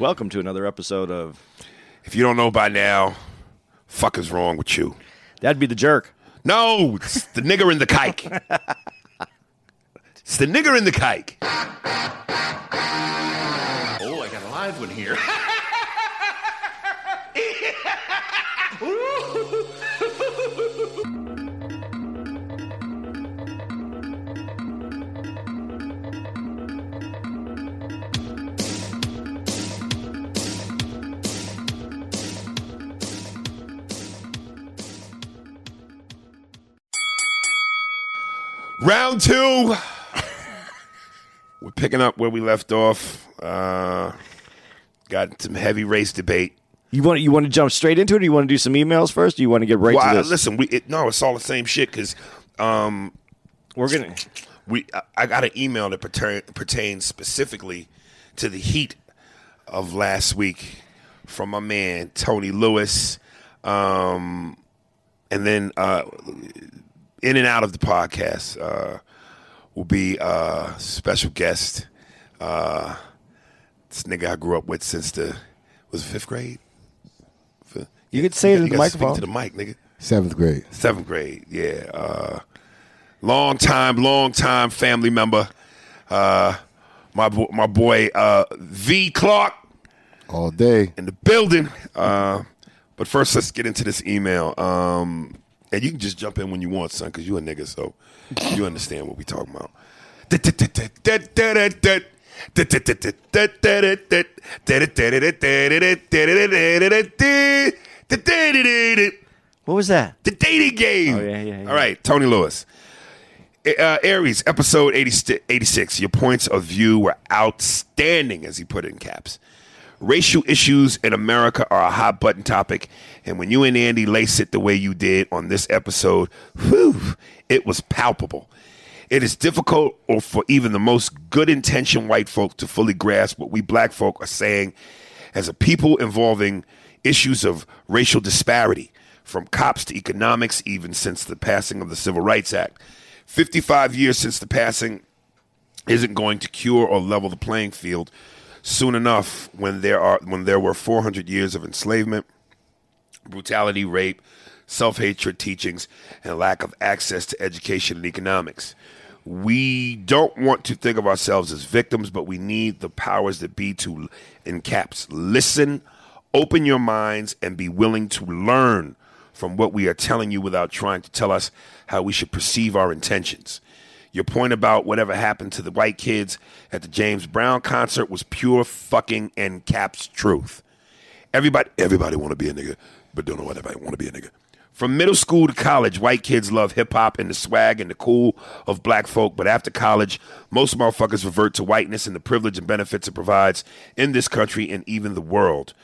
welcome to another episode of If you don't know by now, fuck is wrong with you? That'd Be the Jerk. No, it's the nigger in the kike. It's the nigger in the kike. Oh, I got a live one here. Round two. We're picking up where we left off. Uh, got some heavy race debate. You want you want to jump straight into it? Or you want to do some emails first? Or you want to get right well, to I- this? listen, we it, no, it's all the same shit because um, We're gonna. we I- I got an email that pertain, pertains specifically to the heat of last week from my man Tony Lewis, um, and then uh, in and out of the podcast uh, will be a special guest. Uh, this nigga I grew up with since the was it fifth grade. You could say it you in the microphone. to the mic, nigga. Seventh grade. Seventh grade, yeah. Uh, long time, long time family member. Uh, my bo- my boy uh, V Clark All day. in the building. Uh, but first, let's get into this email. Um, and you can just jump in when you want, son, because you a nigga, so you understand what we talking about. What was that? The dating game. Oh, yeah, yeah, yeah. All right, Tony Lewis. Uh, Aries, episode 80, 86. Your points of view were outstanding, as he put it in caps. Racial issues in America are a hot button topic, and when you and Andy lace it the way you did on this episode, whew, it was palpable. It is difficult or for even the most good intentioned white folk to fully grasp what we black folk are saying as a people involving issues of racial disparity, from cops to economics, even since the passing of the Civil Rights Act. 55 years since the passing isn't going to cure or level the playing field soon enough when there are when there were 400 years of enslavement brutality, rape, self hatred teachings, and lack of access to education and economics. We don't want to think of ourselves as victims, but we need the powers that be to, in caps, listen, open your minds, and be willing to learn from what we are telling you without trying to tell us how we should perceive our intentions. Your point about whatever happened to the white kids at the James Brown concert was pure fucking in caps truth. Everybody, everybody want to be a nigga, but don't know what everybody want to be a nigga. From middle school to college, white kids love hip hop and the swag and the cool of black folk. But after college, most motherfuckers revert to whiteness and the privilege and benefits it provides in this country and even the world.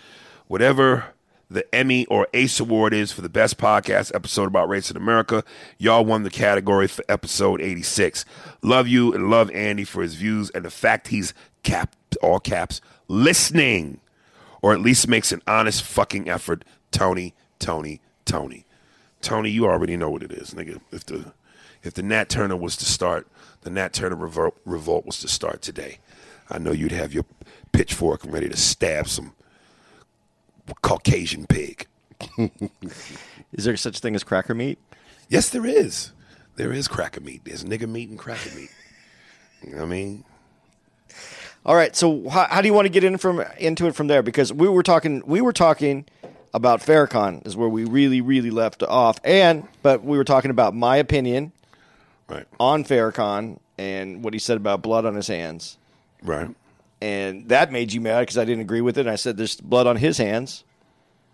Whatever the Emmy or Ace Award is for the best podcast episode about race in America, y'all won the category for episode 86. Love you and love Andy for his views and the fact he's capped, all caps, listening or at least makes an honest fucking effort. Tony, Tony, Tony. Tony, you already know what it is, nigga. If the if the Nat Turner was to start, the Nat Turner revolt, revolt was to start today. I know you'd have your pitchfork ready to stab some Caucasian pig. Is there such a thing as cracker meat? Yes, there is. There is cracker meat. There's nigger meat and cracker meat. You know what I mean? All right. So how, how do you want to get in from into it from there? Because we were talking, we were talking about Farrakhan is where we really, really left off. And but we were talking about my opinion Right. on Farrakhan and what he said about blood on his hands. Right. And that made you mad because I didn't agree with it. And I said there's blood on his hands.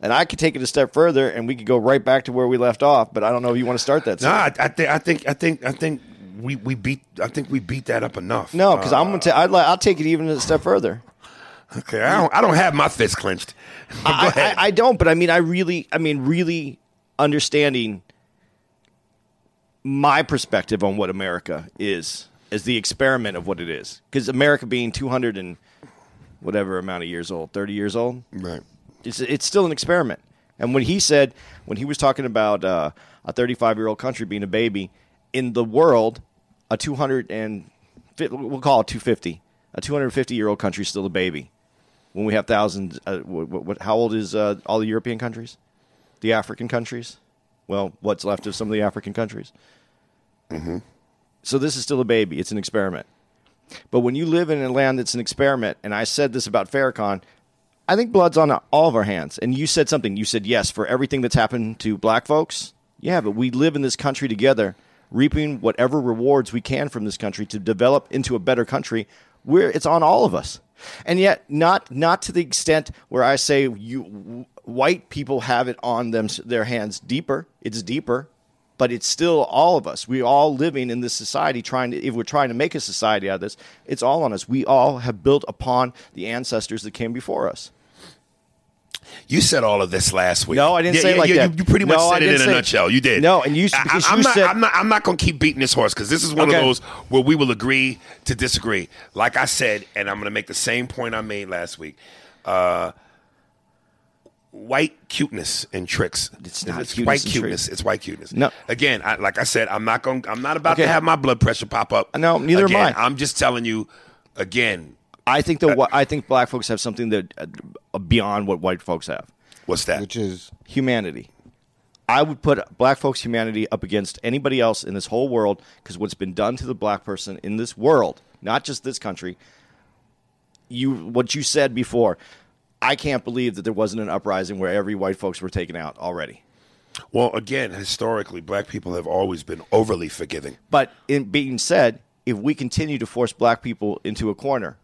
And I could take it a step further, and we could go right back to where we left off. But I don't know if you want to start that. No. I, I think I think I think I think we, we beat I think we beat that up enough. no, because Uh, I'm gonna. Ta- I'd like. I'll take it even a step further. Okay. I don't I don't have my fist clenched. I. I, I don't, but I mean, I really, I mean, really understanding my perspective on what America is, as the experiment of what it is. Because America being 200 and whatever amount of years old, 30 years old, right. it's, it's still an experiment. And when he said, when he was talking about uh, a 35 year old country being a baby, in the world, a 200 and we'll call it 250, a 250 year old country is still a baby. When we have thousands, uh, what, what, how old is uh, all the European countries? The African countries? Well, what's left of some of the African countries? So this is still a baby. It's an experiment. But when you live in a land that's an experiment, and I said this about Farrakhan, I think blood's on all of our hands. And you said something. You said yes for everything that's happened to black folks. Yeah, but we live in this country together, reaping whatever rewards we can from this country to develop into a better country. Where it's on all of us, and yet not not to the extent where I say you white people have it on them their hands deeper. It's deeper, but it's still all of us. We all living in this society trying to if we're trying to make a society out of this, it's all on us. We all have built upon the ancestors that came before us. You said all of this last week. No, I didn't Yeah, say it yeah, like yeah, that. You, you pretty much No, said it in a nutshell. You did. No, and you- I, I'm, you not, said- I'm not. I'm not going to keep beating this horse because this is one Okay. of those where we will agree to disagree. Like I said, and I'm going to make the same point I made last week. Uh, white cuteness and tricks. It's not it's cuteness white cuteness. It's white cuteness. No. Again, I, like I said, I'm not going. I'm not about Okay. to have my blood pressure pop up. No, neither am again, I. I'm just telling you. Again, I think the wh- I think black folks have something that uh, beyond what white folks have. what's that? which is humanity. I would put black folks' humanity up against anybody else in this whole world because what's been done to the black person in this world, not just this country. You, what you said before, I can't believe that there wasn't an uprising where every white folks were taken out already. Well, again, historically, black people have always been overly forgiving. But in being said, if we continue to force black people into a corner,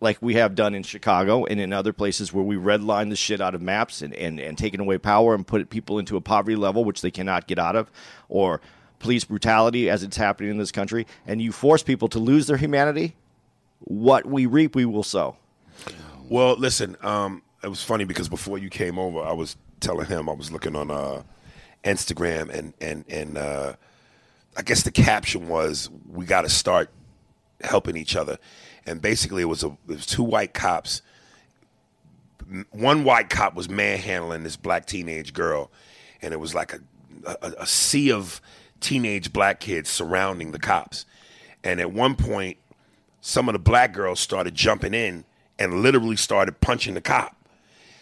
like we have done in Chicago and in other places where we redline the shit out of maps and, and, and taken away power and put people into a poverty level which they cannot get out of, or police brutality as it's happening in this country, and you force people to lose their humanity, what we reap, we will sow. Well, listen, um, it was funny because before you came over, I was telling him I was looking on uh, Instagram, and and and uh, I guess the caption was, "We got to start helping each other," and basically it was a it was two white cops. One white cop was manhandling this black teenage girl, and it was like a a, a sea of teenage black kids surrounding the cops, and at one point some of the black girls started jumping in and literally started punching the cop.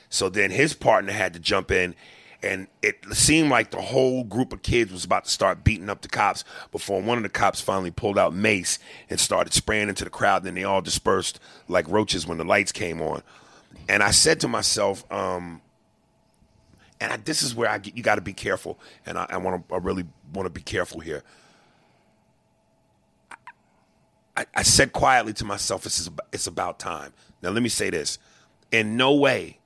So then his partner had to jump in, and it seemed like the whole group of kids was about to start beating up the cops before one of the cops finally pulled out mace and started spraying into the crowd. Then they all dispersed like roaches when the lights came on. And I said to myself, um, and I, this is where I get, you got to be careful, and I, I want to, I really want to be careful here. I, I said quietly to myself, "This is it's about time." Now, let me say this: in no way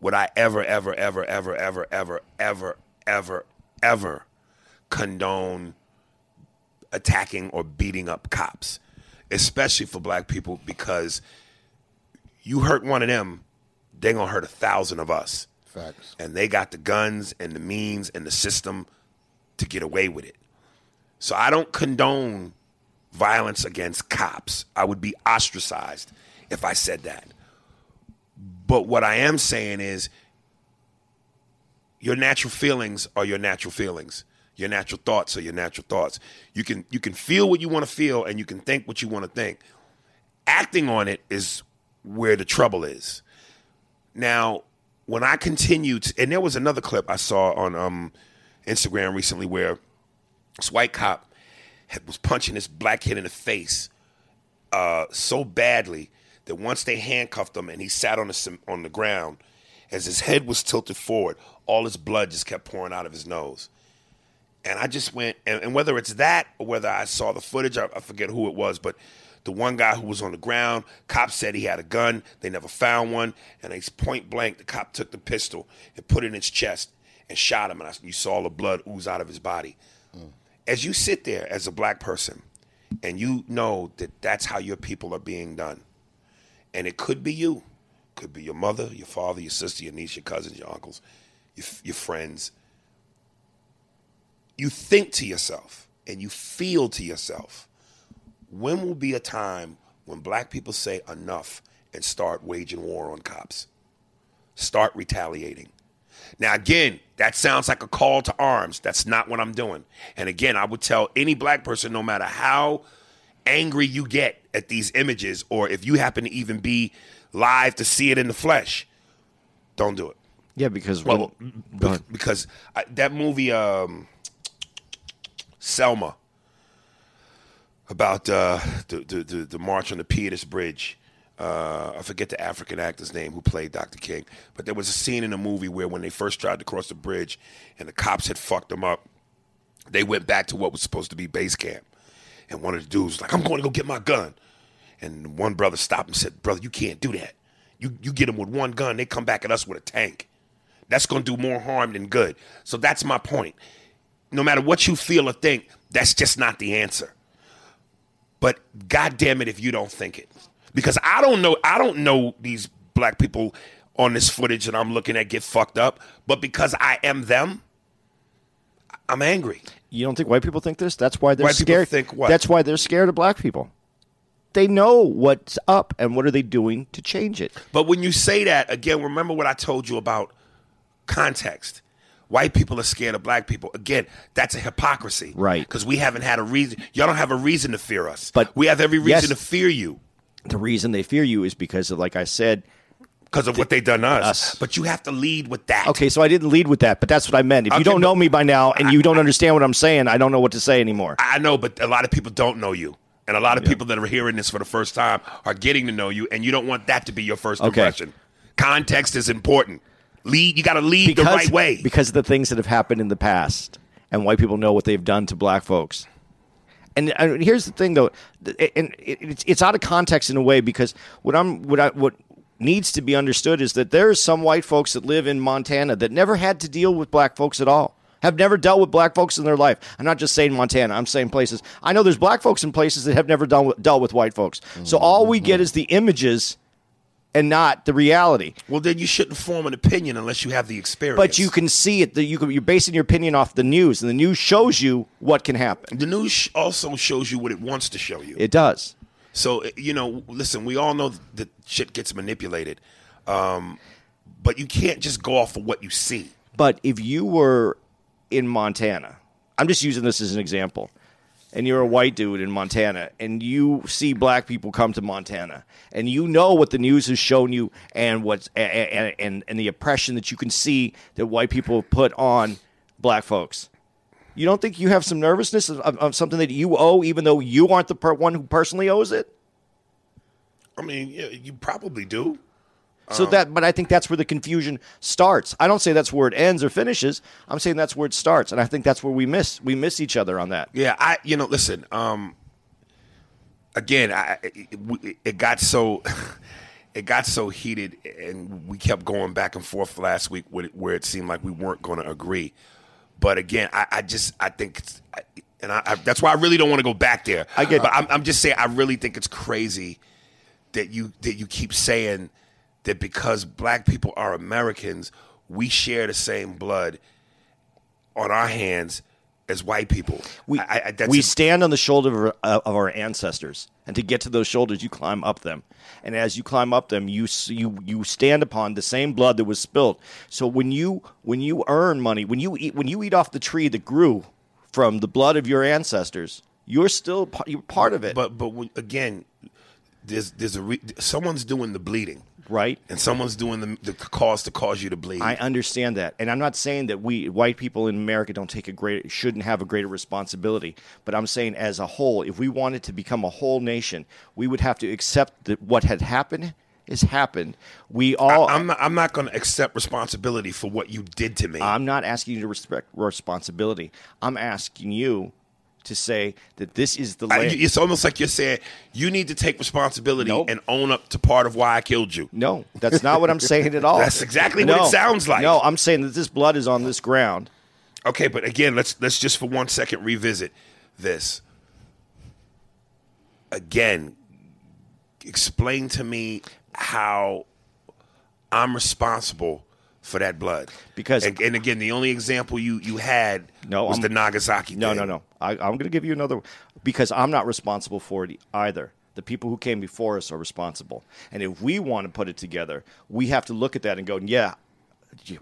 would I ever, ever, ever, ever, ever, ever, ever, ever, ever condone attacking or beating up cops, especially for black people, because you hurt one of them, they're gonna hurt a thousand of us, facts. and they got the guns and the means and the system to get away with it. So I don't condone violence against cops. I would be ostracized if I said that. But what I am saying is your natural feelings are your natural feelings. Your natural thoughts are your natural thoughts. You can you can feel what you want to feel and you can think what you want to think. Acting on it is where the trouble is. Now, when I continued, and there was another clip I saw on um, Instagram recently where this white cop had, was punching this black kid in the face uh, so badly that once they handcuffed him and he sat on the on the ground, as his head was tilted forward, all his blood just kept pouring out of his nose. And I just went, and, and whether it's that or whether I saw the footage, I, I forget who it was, but the one guy who was on the ground, cops said he had a gun. They never found one, and he's point blank. The cop took the pistol and put it in his chest and shot him, and I, you saw the blood ooze out of his body. Mm. As you sit there as a black person, and you know that that's how your people are being done, and it could be you, could be your mother, your father, your sister, your niece, your cousins, your uncles, your, your friends. You think to yourself and you feel to yourself, when will be a time when black people say enough and start waging war on cops? Start retaliating. Now, again, that sounds like a call to arms. That's not what I'm doing. And again, I would tell any black person, no matter how angry you get at these images, or if you happen to even be live to see it in the flesh, don't do it. Yeah, because Well, when- be- because I, that movie, um, Selma, about uh, the, the, the the march on the Pettus Bridge. Uh, I forget the African actor's name who played Dr. King, but there was a scene in the movie where when they first tried to cross the bridge and the cops had fucked them up, they went back to what was supposed to be base camp. And one of the dudes was like, I'm going to go get my gun. And one brother stopped and said, Brother, you can't do that. You, you get them with one gun, they come back at us with a tank. That's going to do more harm than good. So that's my point. No matter what you feel or think, that's just not the answer. But God damn it if you don't think it. Because I don't know I don't know these black people on this footage that I'm looking at get fucked up, but because I am them, I'm angry. You don't think white people think this? That's why they're White scared. think what? That's why they're scared of black people. They know what's up and what are they doing to change it. But when you say that, again, remember what I told you about context. White people are scared of black people. Again, that's a hypocrisy. Right. Because we haven't had a reason. Y'all don't have a reason to fear us. But- we have every reason yes. to fear you The reason they fear you is because of, like I said, because of what they done us. Us. But you have to lead with that. okay, so I didn't lead with that, but that's what I meant. If you don't know me by now and you don't understand what I'm saying, I don't know what to say anymore. I know, but a lot of people don't know you. And a lot of people that are hearing this for the first time are getting to know you, and you don't want that to be your first Okay. impression. Context is important. Lead. You got to lead the right way. Because of the things that have happened in the past, and white people know what they've done to black folks. And, and here's the thing, though, and it's it's out of context in a way because what I'm what I what needs to be understood is that there are some white folks that live in Montana that never had to deal with black folks at all. Have never dealt with black folks in their life. I'm not just saying Montana. I'm saying places. I know there's black folks in places that have never done with, dealt with white folks. So all we get is the images, and not the reality. well, then you shouldn't form an opinion unless you have the experience. But you can see it. That you can, you're basing your opinion off the news, and the news shows you what can happen. The news also shows you what it wants to show you. It does. So you know, listen, we all know that shit gets manipulated, um, but you can't just go off of what you see. But if you were in Montana, I'm just using this as an example, and you're a white dude in Montana, and you see black people come to Montana, and you know what the news has shown you, and what's and and, and the oppression that you can see that white people put on black folks. You don't think you have some nervousness of, of, something that you owe, even though you aren't the per- one who personally owes it? I mean, yeah, you probably do. So that, but I think that's where the confusion starts. I don't say that's where it ends or finishes. I'm saying that's where it starts, and I think that's where we miss we miss each other on that. Yeah, I you know, listen, um again, I it, it got so it got so heated and we kept going back and forth last week where it seemed like we weren't going to agree. But again, I, I just I think it's, I, and I, I, that's why I really don't want to go back there. I get- but I'm, I'm just saying I really think it's crazy that you that you keep saying that because black people are Americans, we share the same blood on our hands as white people. We I, I, that's we a- stand on the shoulder of, our- of our ancestors, and to get to those shoulders, you climb up them. And as you climb up them, you you you stand upon the same blood that was spilled. So when you when you earn money, when you eat when you eat off the tree that grew from the blood of your ancestors, you're still you're part of it, But but again, there's there's a re- someone's doing the bleeding, right? and someone's doing the, the cause to cause you to bleed. I understand that, and I'm not saying that we white people in America don't take a great shouldn't have a greater responsibility. But I'm saying as a whole, if we wanted to become a whole nation, we would have to accept that what had happened has happened. We all. I'm not. I'm not going to accept responsibility for what you did to me. I'm not asking you to respect responsibility. I'm asking you to say that this is the I- it's almost like you're saying you need to take responsibility Nope. and own up to part of why I killed you. no, that's not what I'm saying at all. That's exactly what it sounds like. No, I'm saying that this blood is on this ground. Okay, but again, let's let's just for one second revisit this. Again, explain to me how I'm responsible for that blood. Because- and, and again, the only example you you had No, was I'm- the Nagasaki. No, thing. no, no. I, I'm going to give you another because I'm not responsible for it either. The people who came before us are responsible, and if we want to put it together, we have to look at that and go, yeah.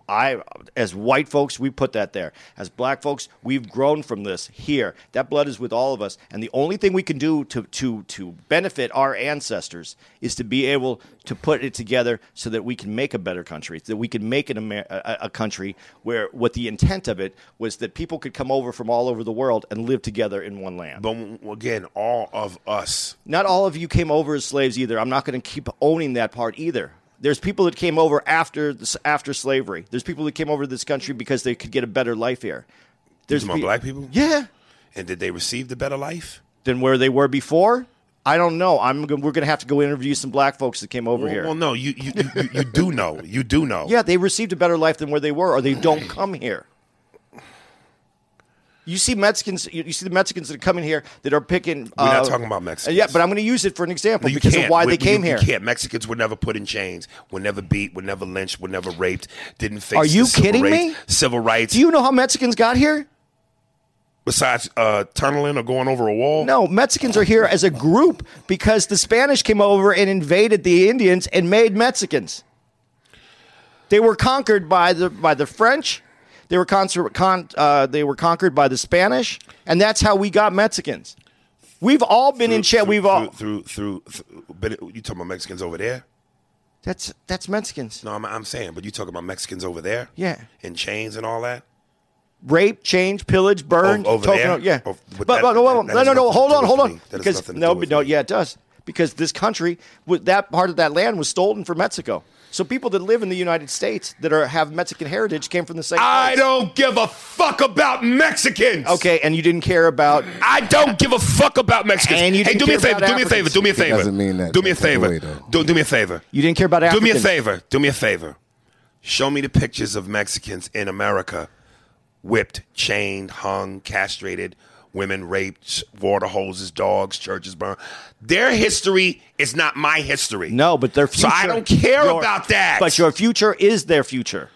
I, as white folks, we put that there. As black folks, we've grown from this here. That blood is with all of us, and the only thing we can do to to to benefit our ancestors is to be able to put it together so that we can make a better country, that we can make an Amer- a, a country where what the intent of it was that people could come over from all over the world and live together in one land. But again, all of us. Not all of you came over as slaves either. I'm not going to keep owning that part either. There's people that came over after after slavery. There's people that came over to this country because they could get a better life here. There's more pe- black people? Yeah. And did they receive the better life? Than where they were before. I don't know. I'm. We're going to have to go interview some black folks that came over Well, here. well, no, you, you you you do know. You do know. Yeah, they received a better life than where they were, or they don't come here. You see Mexicans. You see the Mexicans that are coming here that are picking. We're not uh, talking about Mexicans. Yeah, but I'm going to use it for an example You because of can't. why We- they came you, here. You can't. Mexicans were never put in chains, were never beat, were never lynched, were never raped, didn't face Are you civil kidding rights- me? Civil rights. Do you know how Mexicans got here? besides uh, tunneling or going over a wall? No, Mexicans are here as a group because the Spanish came over and invaded the Indians and made Mexicans. They were conquered by the by the French. They were con- con- uh, they were conquered by the Spanish, and that's how we got Mexicans. We've all been in Through- chat. We've all through through. through but you talking about Mexicans over there? that's that's Mexicans. No, I'm, I'm saying, but you talking about Mexicans over there? Yeah. in chains and all that. Rape, change, pillage, burn, O- over token- there? Yeah, Oh, but, but that- but, no, that- no, that no, has no, Hold on, hold on. Because no, but no, me. yeah, it does. Because this country, with that part of that land was stolen from Mexico. So people that live in the United States that are have Mexican heritage came from the same. I place. don't give a fuck about Mexicans. Okay, and you didn't care about. I don't give a fuck about Mexicans. And you hey, didn't do me a favor. about Do me a favor. Do me a It favor. doesn't mean that Do me a that type of favor. do, do me a favor. You didn't care about Do me a favor. Do me a favor. Show me the pictures of Mexicans in America whipped, chained, hung, castrated, women raped, water hoses, dogs, churches burned. Their history is not my history. No, but their So future. I don't care your- about that. But your future is their future.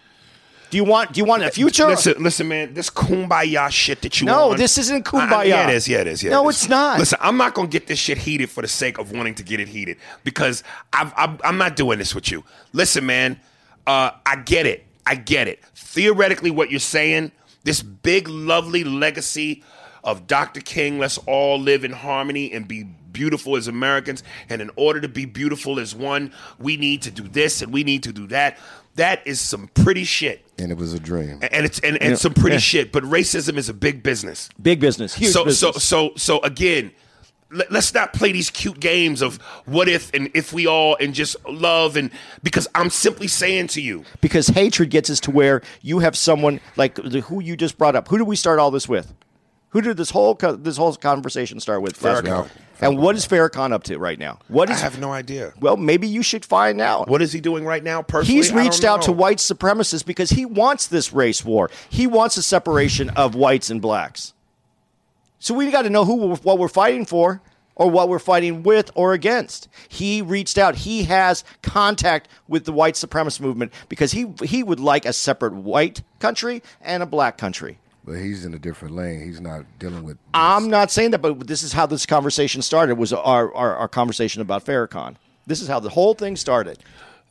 Do you want? Do you want a future? Listen, listen, man. This kumbaya shit that you No, on- this isn't I- I- kumbaya. yeah, it is. Yeah, it is. Yeah, No, it is. it's not. Listen, I'm not gonna get this shit heated for the sake of wanting to get it heated because I've, I'm, I'm not doing this with you. Listen, man. Uh, I get it. I get it. Theoretically, what you're saying, this big, lovely legacy of Dr. King. Let's all live in harmony and be beautiful as Americans. And in order to be beautiful as one, we need to do this and we need to do that. That is some pretty shit and it was a dream. and it's and, and some pretty shit. But racism is a big business. Big business. Huge so so business. so so again, let, us not play these cute games of what if and if we all and just love and because I'm simply saying to you, because hatred gets us to where you have someone like the, who you just brought up. Who did we start all this with? Who did this whole co- this whole conversation start with? Farrakhan. And what is Farrakhan up to right now? What I is? have no idea. well, maybe you should find out. What is he doing right now? Personally, He's I don't reached out to white supremacists because he wants this race war. He wants a separation of whites and blacks. So we got to know who we're- what we're fighting for or what we're fighting with or against. He reached out. He has contact with the white supremacist movement because he he would like a separate white country and a black country. But he's in a different lane. He's not dealing with. I'm not saying that, but this is how this conversation started. Was our our, our conversation about Farrakhan? This is how the whole thing started.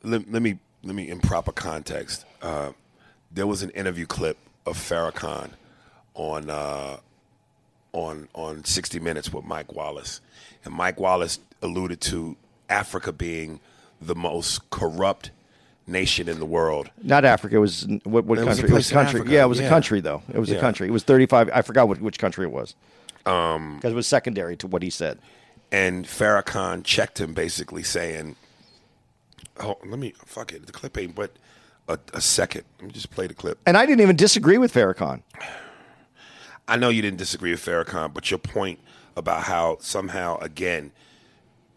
let, let me let me in proper context. Uh, there was an interview clip of Farrakhan on uh, on on 60 Minutes with Mike Wallace, and Mike Wallace alluded to Africa being the most corrupt nation in the world. Not Africa. It was what, what It was a country? it was place country. Africa, Yeah, it was yeah. a country though. It was a country. It was 35. I forgot what, which country it was. Um, because it was secondary to what he said. And Farrakhan checked him, basically saying, Oh, let me fuck it. The clip ain't but a, a second. Let me just play the clip. And I didn't even disagree with Farrakhan. I know you didn't disagree with Farrakhan, but your point about how somehow again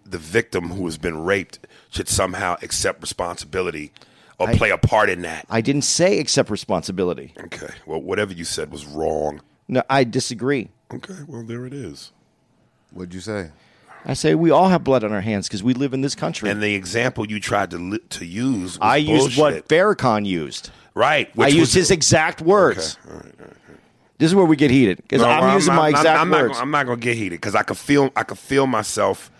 the victim who has been raped should somehow accept responsibility or I- play a part in that. I didn't say accept responsibility. Okay. Well, whatever you said was wrong. No, I disagree. Okay. Well, there it is. What'd you say? I say we all have blood on our hands because we live in this country. And the example you tried to li- to use, was I used what bullshit. Farrakhan used. right. I used was- his exact words. Okay, all right, all right. This is where we get heated because No, I'm well, using not- my I'm- exact I'm, not words. gonna- I'm not going to get heated because I could feel I could feel myself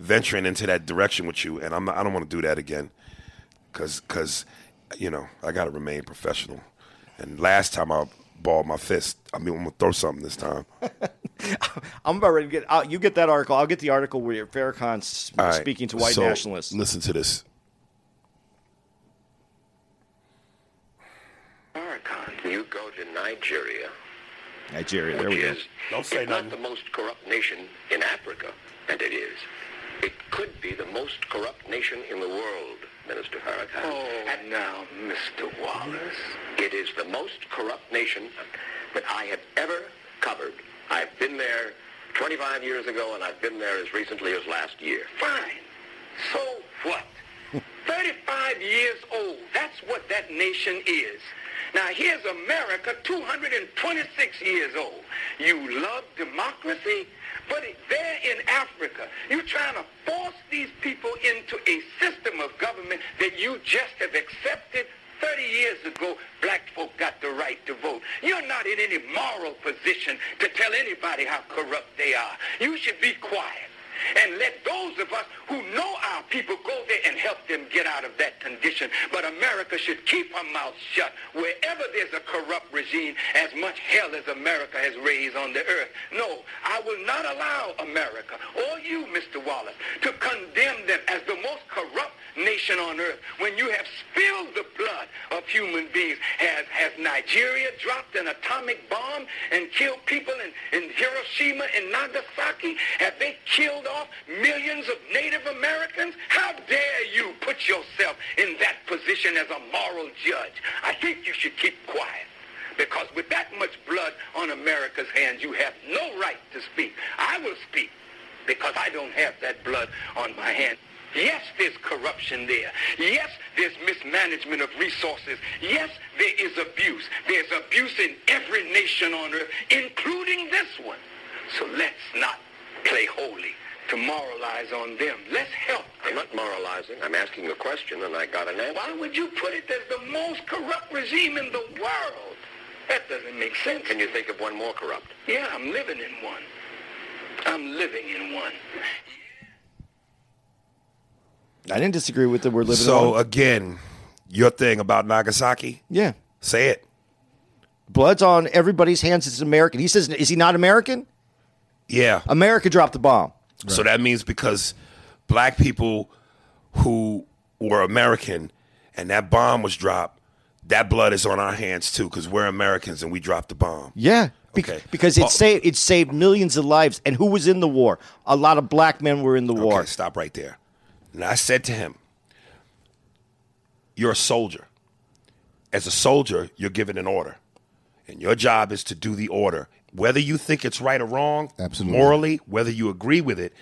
venturing into that direction with you, and I'm not, I don't want to do that again cause cause you know I got to remain professional. And last time I balled my fist, I mean I'm gonna throw something this time. I'm about ready to get. I'll, you get that article. I'll get the article where Farrakhan's All right, speaking to white so nationalists. Listen to this. Farrakhan, you go to Nigeria, Nigeria. There which we go. is Don't say if not the most corrupt nation in Africa, and it is. It could be the most corrupt nation in the world, Minister Farrakhan. Oh, and now, Mr. Wallace. it is the most corrupt nation that I have ever covered. I've been there 25 years ago, and I've been there as recently as last year. Fine. So what? 35 years old. That's what that nation is. Now here's America, 226 years old. You love democracy, but there in Africa, you're trying to force these people into a system of government that you just have accepted 30 years ago, black folk got the right to vote. You're not in any moral position to tell anybody how corrupt they are. You should be quiet and let those of us who know our people go there and help them get out of that condition. But America should keep her mouth shut wherever there's a corrupt regime, as much hell as America has raised on the earth. No, I will not allow America or you, Mr. Wallace, to condemn them as the most corrupt nation on earth when you have spilled the blood of human beings. Has, has Nigeria dropped an atomic bomb and killed people in, in Hiroshima and Nagasaki? Have they killed off millions of Native Americans? How dare you put yourself in that position as a moral judge? I think you should keep quiet. Because with that much blood on America's hands, you have no right to speak. I will speak because I don't have that blood on my hands. Yes, there's corruption there. Yes, there's mismanagement of resources. Yes, there is abuse. There's abuse in every nation on earth, including this one. So let's not play holy to moralize on them. Let's help I'm not moralizing. I'm asking a question, and I got an answer. Why would you put it as the most corrupt regime in the world? That doesn't make sense. Can you think of one more corrupt? Yeah, I'm living in one. I'm living in one. I didn't disagree with the we're living So on. again, your thing about Nagasaki, yeah, say it. blood's on everybody's hands. It's American. He says, is he not American? Yeah. America dropped the bomb. So that means because black people who were American and that bomb was dropped, that blood is on our hands too because we're Americans and we dropped the bomb. Yeah. Be- Okay. Because it Oh. saved it saved millions of lives. And who was in the war? A lot of black men were in the war. Stop right there. And I said to him, You're a soldier. As a soldier, you're given an order. And your job is to do the order. Whether you think it's right or wrong, Absolutely. morally, whether you agree with it,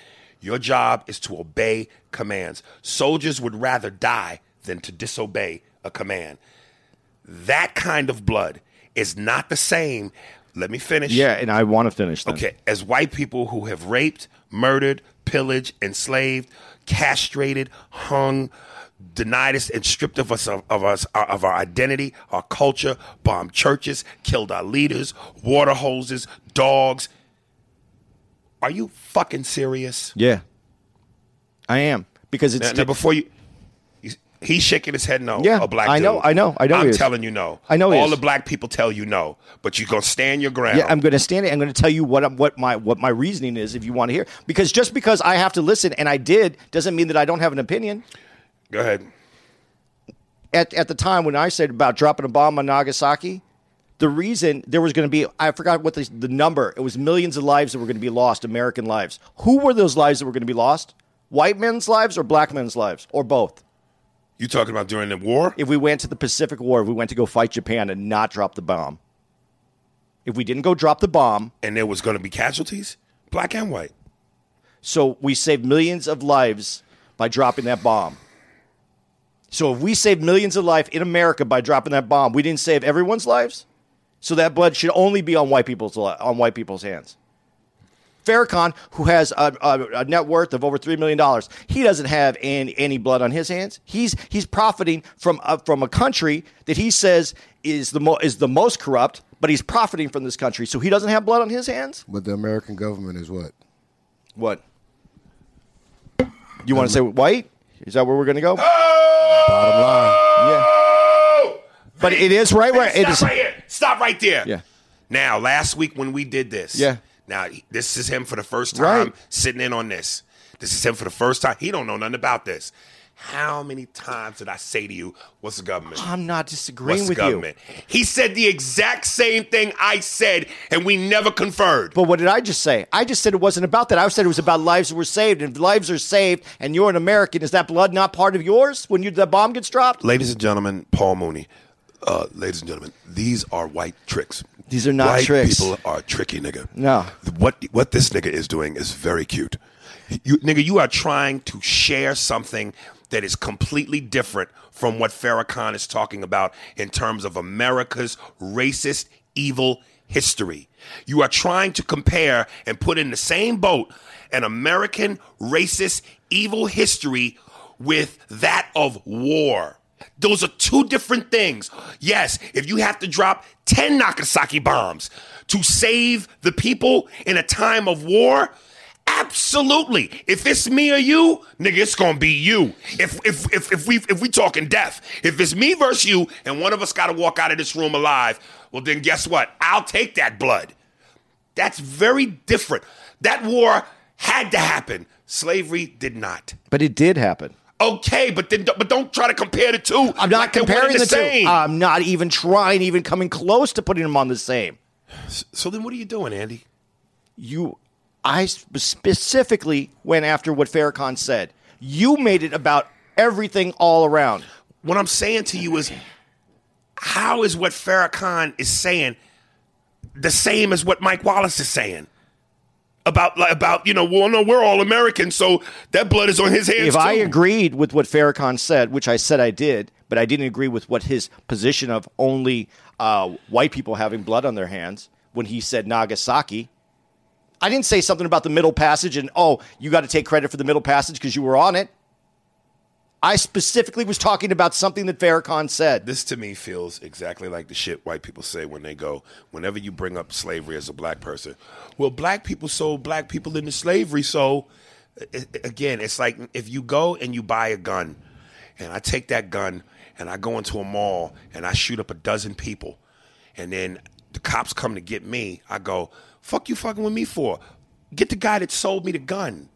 your job is to obey commands. Soldiers would rather die than to disobey a command. That kind of blood is not the same. Let me finish. Yeah, and I want to finish that. Okay, as white people who have raped, murdered, pillaged, enslaved, castrated, hung, denied us and stripped of us of, of us uh, of our identity, our culture, bombed churches, killed our leaders, water hoses, dogs. Are you fucking serious? Yeah. I am. Because it's Now, now before you, he's- shaking his head no. Yeah, a black I know. I know, I know I'm telling you no. I know All the black people tell you no, but you're gonna stand your ground. Yeah, I'm going to stand it. I'm going to tell you what I'm, what my what my reasoning is if you want to hear. Because just because I have to listen and I did doesn't mean that I don't have an opinion. Go ahead. At at the time when I said about dropping a bomb on Nagasaki, the reason there was going to be I forgot what the the number. It was millions of lives that were going to be lost, American lives. Who were those lives that were going to be lost? White men's lives or black men's lives or both? You talking about during the war? If we went to the Pacific War, if we went to go fight Japan and not drop the bomb, if we didn't go drop the bomb, and there was going to be casualties, black and white. so we saved millions of lives by dropping that bomb. So if we saved millions of lives in America by dropping that bomb, we didn't save everyone's lives. So that blood should only be on white people's on white people's hands. Farrakhan, who has a, a, a net worth of over three million dollars, he doesn't have any, any blood on his hands. He's he's profiting from a, from a country that he says is the mo- is the most corrupt, but he's profiting from this country, so he doesn't have blood on his hands. But the American government is what? What? You want to say white? Is that where we're going to go? Bottom line. Yeah. Oh! But it is right where it is. right here. Stop right there. Yeah. Now, last week when we did this, Yeah. Now this is him for the first time Right. sitting in on this. This is him for the first time. He don't know nothing about this. How many times did I say to you, "What's the government? I'm not disagreeing What's the with you. government?" He said the exact same thing I said, and we never conferred. But what did I just say? I just said it wasn't about that. I said it was about lives that were saved. And if lives are saved and you're an American, is that blood not part of yours when you, the bomb gets dropped? Ladies and gentlemen, Paul Mooney. Uh, ladies and gentlemen, these are white tricks. These are not white tricks. people are tricky, nigga. No. What what this nigga is doing is very cute. You, nigga, you are trying to share something that is completely different from what Farrakhan is talking about in terms of America's racist, evil history. You are trying to compare and put in the same boat an American racist, evil history with that of war. Those are two different things. Yes, if you have to drop 10 Nagasaki bombs to save the people in a time of war, absolutely. If it's me or you, nigga, it's gonna be you. If if if, if we if we talking death, if it's me versus you and one of us gotta walk out of this room alive, well then guess what? I'll take that blood. That's very different. That war had to happen. Slavery did not. But it did happen. Okay, but then but don't try to compare the two. I'm not like comparing and the, same. two. I'm not even trying, even coming close to putting them on the same. so then, what are you doing, Andy? You, I specifically went after what Farrakhan said. You made it about everything all around. What I'm saying to you is, how is what Farrakhan is saying the same as what Mike Wallace is saying? About about you know, well, no, we're all Americans, so that blood is on his hands. if I agreed with what Farrakhan said, which I said I did, but I didn't agree with what his position of only uh, white people having blood on their hands when he said Nagasaki. I didn't say something about the Middle Passage and oh, you got to take credit for the Middle Passage because you were on it. I specifically was talking about something that Farrakhan said. This to me feels exactly like the shit white people say when they go, whenever you bring up slavery as a black person. Well, black people sold black people into slavery. So, again, it's like if you go and you buy a gun, and I take that gun and I go into a mall and I shoot up a dozen people, and then the cops come to get me, I go, fuck you fucking with me for? Get the guy that sold me the gun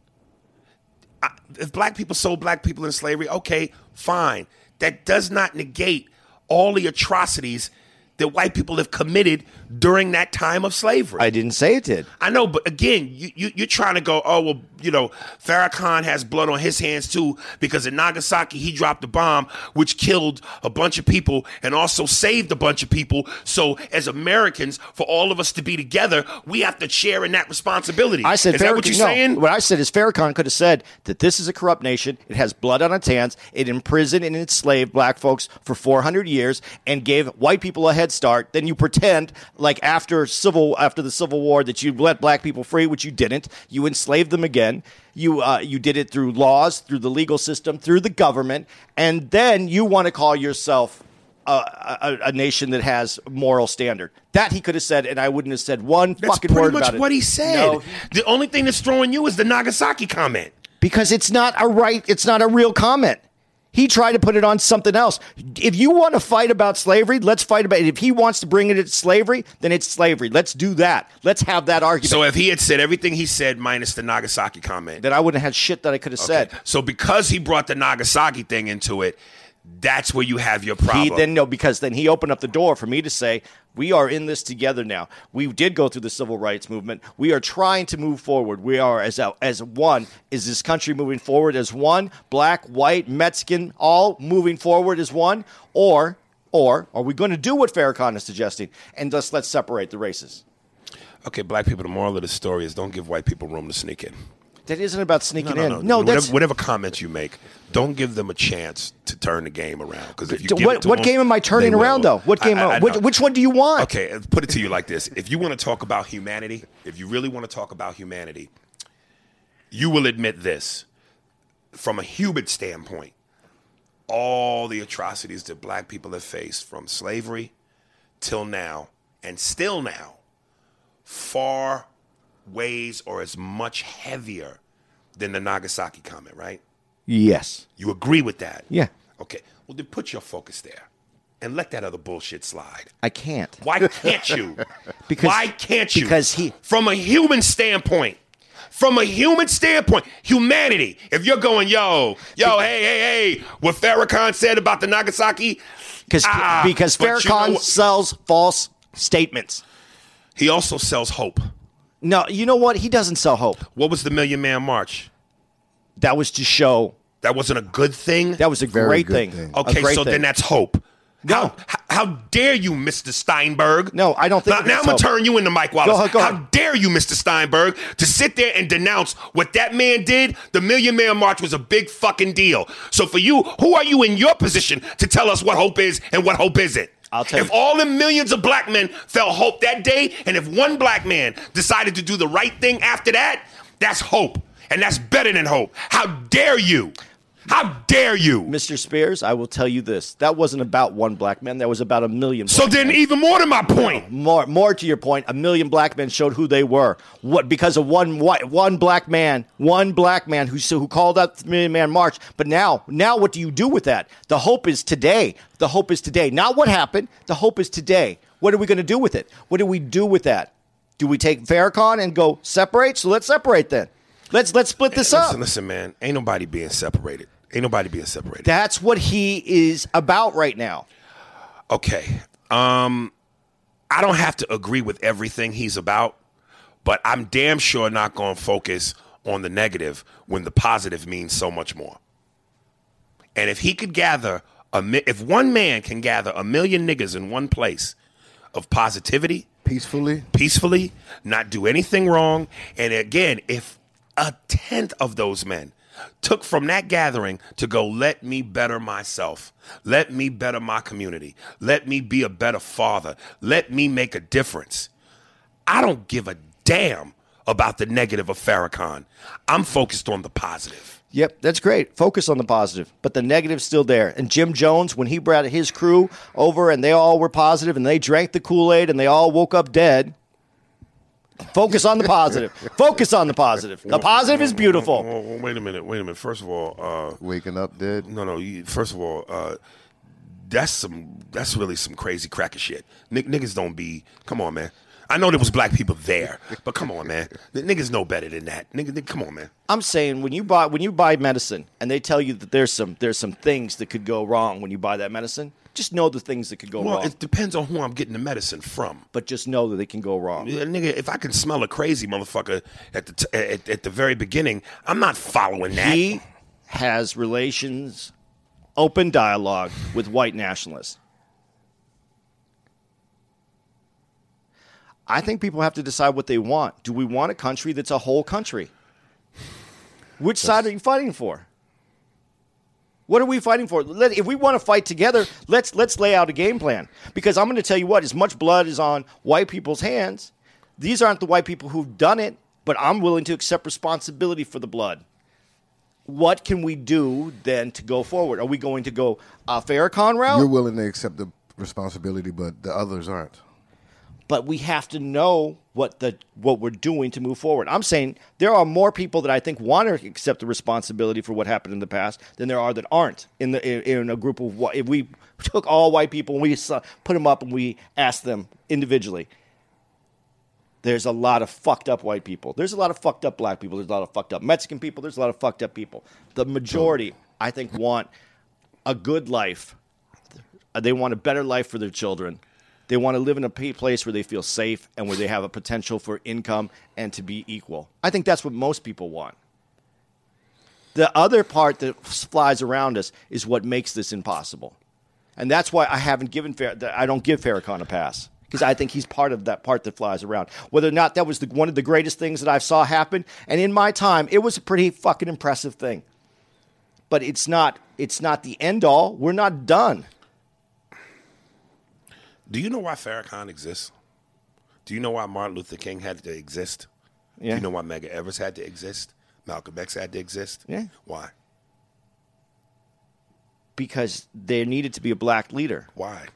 if black people sold black people in slavery, okay, fine. That does not negate all the atrocities that white people have committed during that time of slavery. I didn't say it did. I know, but again, you, you, you're trying to go, oh, well, you know, Farrakhan has blood on his hands too, because in Nagasaki, he dropped a bomb which killed a bunch of people and also saved a bunch of people. So, as Americans, for all of us to be together, we have to share in that responsibility. I said Is that what you're no, saying? What I said is Farrakhan could have said that this is a corrupt nation. It has blood on its hands. It imprisoned and enslaved black folks for 400 years and gave white people a head start. Then you pretend like after civil after the Civil War that you let black people free, which you didn't. You enslaved them again. You uh, you did it through laws, through the legal system, through the government, and then you want to call yourself a, a, a nation that has moral standard. That he could have said, and I wouldn't have said one That's fucking word about it. That's pretty much what he said. No, the only thing that's throwing you is the Nagasaki comment. because it's not a right it's not a real comment he tried to put it on something else. If you want to fight about slavery let's fight about it. If he wants to bring it to slavery then it's slavery. Let's do that. Let's have that argument. So if he had said everything he said minus the Nagasaki comment, then i wouldn't have had shit that i could have said. So because he brought the Nagasaki thing into it, That's where you have your problem. He then no because then he opened up the door for me to say we are in this together now. We did go through the civil rights movement. We are trying to move forward. We are as a, as one. Is this country moving forward as one? Black, white, Mexican, all moving forward as one, or or are we going to do what Farrakhan is suggesting and just let's separate the races? okay, black people. The moral of the story is don't give white people room to sneak in. That isn't about sneaking No, in. no, no. No, whatever, whatever comments you make, don't give them a chance to turn the game around. Because if you what, what them, game am I turning will. around though? What game? I- I- I which, which one do you want? Okay, put it to you like this: If you want to talk about humanity, if you really want to talk about humanity, you will admit this from a human standpoint. All the atrocities that black people have faced from slavery till now, and still now, far weighs or is much heavier than the Nagasaki comment, right? Yes. You agree with that? Yeah. Okay. Well, then put your focus there and let that other bullshit slide. I can't. Why can't you? Because- Why can't you? because he- from a human standpoint, from a human standpoint, humanity. If you're going, yo, yo, hey, hey, hey, what Farrakhan said about the Nagasaki, Because Ah, because but you know Farrakhan sells false statements. he also sells hope. No, you know what? He doesn't sell hope. What was the Million Man March? That was to show. That wasn't a good thing. That was a Very great good thing. thing. Okay, great so thing. then that's hope. No. How, how, how dare you, Mr. Steinberg? No, I don't think Now, now I'm going to hope. turn you into Mike Wallace. ahead, go how ahead. dare you, Mr. Steinberg, to sit there and denounce what that man did? The Million Man March was a big fucking deal. So for you, who are you in your position to tell us what hope is and what hope isn't? I'll tell if you. all the millions of black men felt hope that day, and if one black man decided to do the right thing after that, that's hope. And that's better than hope. How dare you? How dare you? Mr. Spears, I will tell you this. That wasn't about one black man. That was about a million. So then, men. even more to my point. more, more to your point, a million black men showed who they were. What because of one white, one black man, one black man who who called out the Million Man March. But now, now, what do you do with that? The hope is today. The hope is today. Not what happened. The hope is today. What are we going to do with it? What do we do with that? Do we take Farrakhan and go separate? So let's separate then. Let's let's split this up. Listen, listen, man. Ain't nobody being separated. Ain't nobody being separated. That's what he is about right now. okay. Um, I don't have to agree with everything he's about, but I'm damn sure not going to focus on the negative when the positive means so much more. And if he could gather a, mi- if one man can gather a million niggas in one place of positivity, Peacefully. peacefully, not do anything wrong. And again, if a tenth of those men took from that gathering to go, let me better myself, let me better my community, let me be a better father, let me make a difference. I don't give a damn about the negative of Farrakhan. I'm focused on the positive. Yep, that's great. Focus on the positive, but the negative's still there. And Jim Jones, when he brought his crew over and they all were positive and they drank the Kool Aid and they all woke up dead, focus on the positive. Focus on the positive. The positive is beautiful. Well, well, wait a minute. Wait a minute. First of all, uh, Waking up dead. No, no. You, first of all, uh, that's some. That's really some crazy cracker shit. Nick, niggas don't be. Come on, man. I know there was black people there, but come on, man. The niggas know better than that. Nigga, nigga, come on, man. I'm saying when you buy when you buy medicine and they tell you that there's some there's some things that could go wrong when you buy that medicine, just know the things that could go wrong. Well, wrong. it depends on who I'm getting the medicine from. but just know that they can go wrong. Yeah, nigga, if I can smell a crazy motherfucker at the t- at, at the very beginning, I'm not following that. He has relations, open dialogue with white nationalists. I think people have to decide what they want. Do we want a country that's a whole country? Which side are you fighting for? What are we fighting for? Let, if we want to fight together, let's let's lay out a game plan. Because I'm going to tell you what: as much blood is on white people's hands, these aren't the white people who've done it. But I'm willing to accept responsibility for the blood what can we do then to go forward? Are we going to go a Farrakhan route? You're willing to accept the responsibility, but the others aren't. But we have to know what the what we're doing to move forward. I'm saying there are more people that I think want to accept the responsibility for what happened in the past than there are that aren't in the in, in a group of if we took all white people and we put them up and we asked them individually. There's a lot of fucked up white people. There's a lot of fucked up black people. There's a lot of fucked up Mexican people. There's a lot of fucked up people. The majority, I think, want a good life. They want a better life for their children. They want to live in a place where they feel safe and where they have a potential for income and to be equal. I think that's what most people want. The other part that flies around us is what makes this impossible. And that's why I haven't given that I don't give Farrakhan a pass because I think he's part of that part that flies around. Whether or not that was the, one of the greatest things that I saw happen, and in my time, it was a pretty fucking impressive thing. But it's not. It's not the end all. We're not done. Do you know why Farrakhan exists? Do you know why Martin Luther King had to exist? Yeah. Do you know why Medgar Evers had to exist? Malcolm X had to exist? Yeah. Why? because there needed to be a black leader. Why?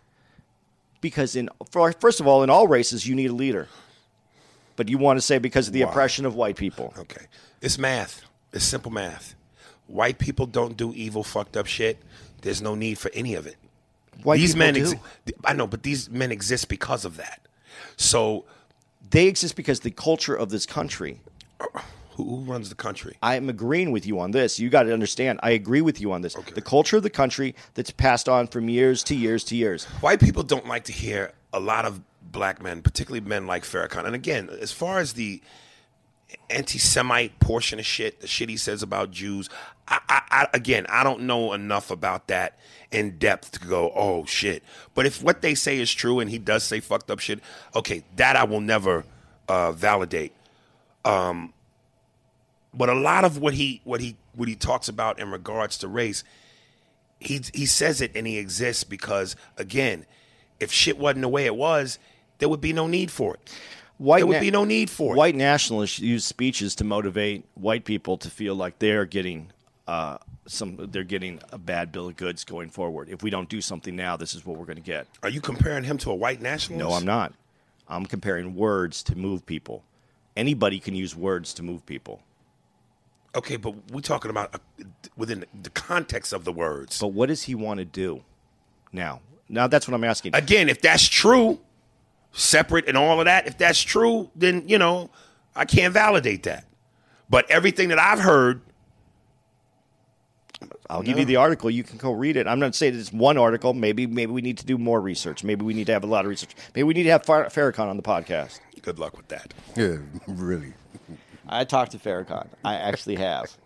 Because in for, first of all, in all races, you need a leader. But you want to say because of the Why? oppression of white people. Okay. It's math. It's simple math. White people don't do evil, fucked up shit. There's no need for any of it. White these men, do. I know, but these men exist because of that. So, They exist because the culture of this country. who, runs the country? I am agreeing with you on this. You got to understand. I agree with you on this. The culture of the country that's passed on from years to years to years. White people don't like to hear a lot of black men, particularly men like Farrakhan. And again, as far as the anti-Semite portion of shit, the shit he says about Jews, I, I, I again, I don't know enough about that in depth to go, oh shit. But if what they say is true and he does say fucked up shit, okay, that I will never uh, validate. Um, but a lot of what he what he what he talks about in regards to race, he he says it and he exists because again, if shit wasn't the way it was, there would be no need for it. White there would na- be no need for it. White nationalists use speeches to motivate white people to feel like they're getting uh, some. They're getting a bad bill of goods going forward. If we don't do something now, this is what we're going to get. Are you comparing him to a white nationalist? No, I'm not. I'm comparing words to move people. Anybody can use words to move people. Okay, but we're talking about uh, within the context of the words. But what does he want to do now? Now that's what I'm asking. Again, if that's true, separate and all of that, if that's true, then you know I can't validate that. But everything that I've heard, I'll give you the article. You can go read it. I'm not saying it's one article. Maybe maybe we need to do more research. Maybe we need to have a lot of research. Maybe we need to have Far- Farrakhan on the podcast. good luck with that. Yeah, really. I talked to Farrakhan. I actually have.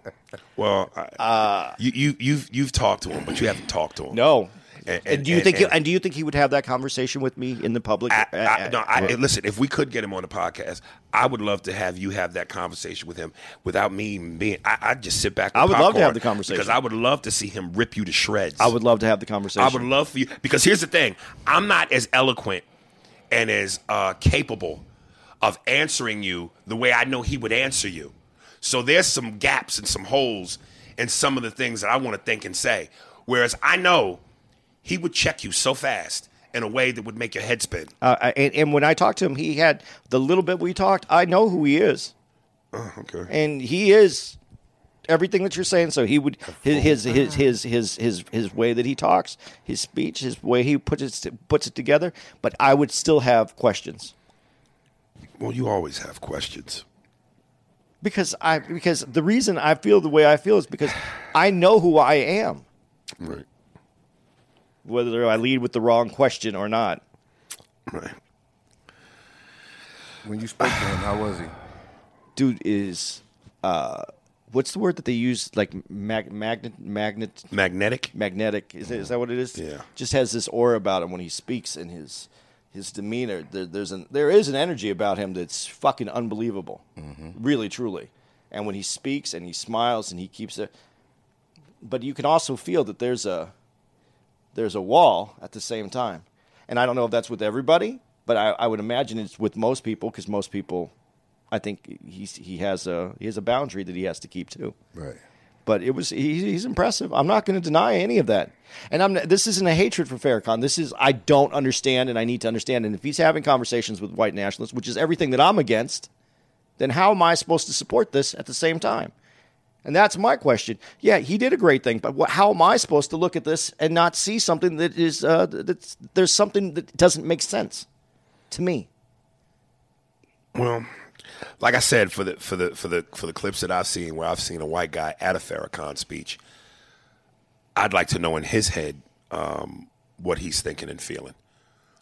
Well, I, you you you've you've talked to him, but you haven't talked to him. Uh, No. And- And, and- do you and- think? he, and- and do you think he would have that conversation with me in the public? I, Uh, I, uh, no, I, well, listen. If we could get him on the podcast, I would love to have you have that conversation with him without me being. I, I'd just sit back. I would love to have the conversation. because I would love to see him rip you to shreds. I would love to have the conversation. I would love for you because here's the thing: I'm not as eloquent and as uh, capable of answering you the way I know he would answer you. So there's some gaps and some holes in some of the things that I want to think and say. Whereas I know he would check you so fast in a way that would make your head spin. Uh, and, and when I talked to him, he had the little bit we talked. I know who he is, Oh, okay. and he is everything that you're saying. So he would his his his his his his, his way that he talks, his speech, his way he puts it puts it together. But I would still have questions Well, you always have questions. because I because the reason I feel the way I feel is because I know who I am, Right. Whether I lead with the wrong question or not. Right. When you spoke to him, how was he? Dude is uh, what's the word that they use like mag- magnet magnet Magnetic. magnetic. Is, it, is that what it is? Yeah. Just has this aura about him when he speaks and his his demeanor. There, there's an there is an energy about him that's fucking unbelievable, really truly. And when he speaks and he smiles and he keeps it, but you can also feel that there's a there's a wall at the same time. And I don't know if that's with everybody, but I, I would imagine it's with most people because most people, I think he's, he has a he has a boundary that he has to keep too Right. but it was he, he's impressive. I'm not going to deny any of that. And I'm this isn't a hatred for Farrakhan. This is I don't understand and I need to understand. And if he's having conversations with white nationalists, which is everything that I'm against, then how am I supposed to support this at the same time? And that's my question. Yeah, he did a great thing, but what, how am I supposed to look at this and not see something that is uh, that's there's something that doesn't make sense to me? Well, like I said, for the for the for the for the clips that I've seen, where I've seen a white guy at a Farrakhan speech, I'd like to know in his head um, what he's thinking and feeling.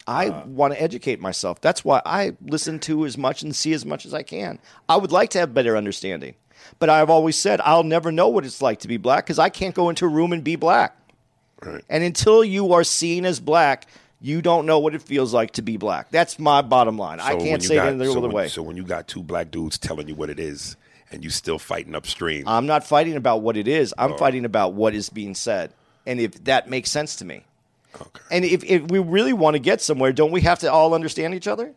I want to educate myself. That's why I listen to as much and see as much as I can. I would like to have better understanding. But I've always said I'll never know what it's like to be black because I can't go into a room and be black. Right. And until you are seen as black, you don't know what it feels like to be black. That's my bottom line. I So when can't say got- it any so other when- way. So when you got two black dudes telling you what it is, and you still fighting upstream, I'm not fighting about what it is. Oh. I'm fighting about what is being said. And if that makes sense to me. okay. And if, if we really want to get somewhere, don't we have to all understand each other?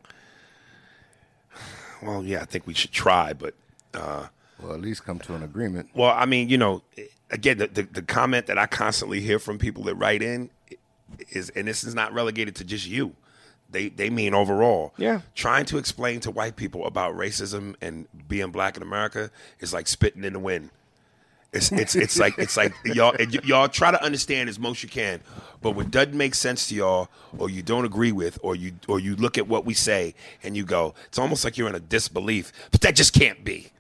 well, yeah, I think we should try, but uh, Well, at least come to an agreement. Well, I mean, you know, again, the, the, the comment that I constantly hear from people that write in is, and this is not relegated to just you. They they mean overall. Yeah. Trying to explain to white people about racism and being black in America is like spitting in the wind. It's it's it's like it's like y'all and y- y'all try to understand as most you can, but what doesn't make sense to y'all, or you don't agree with, or you or you look at what we say and you go, it's almost like you're in a disbelief. But that just can't be.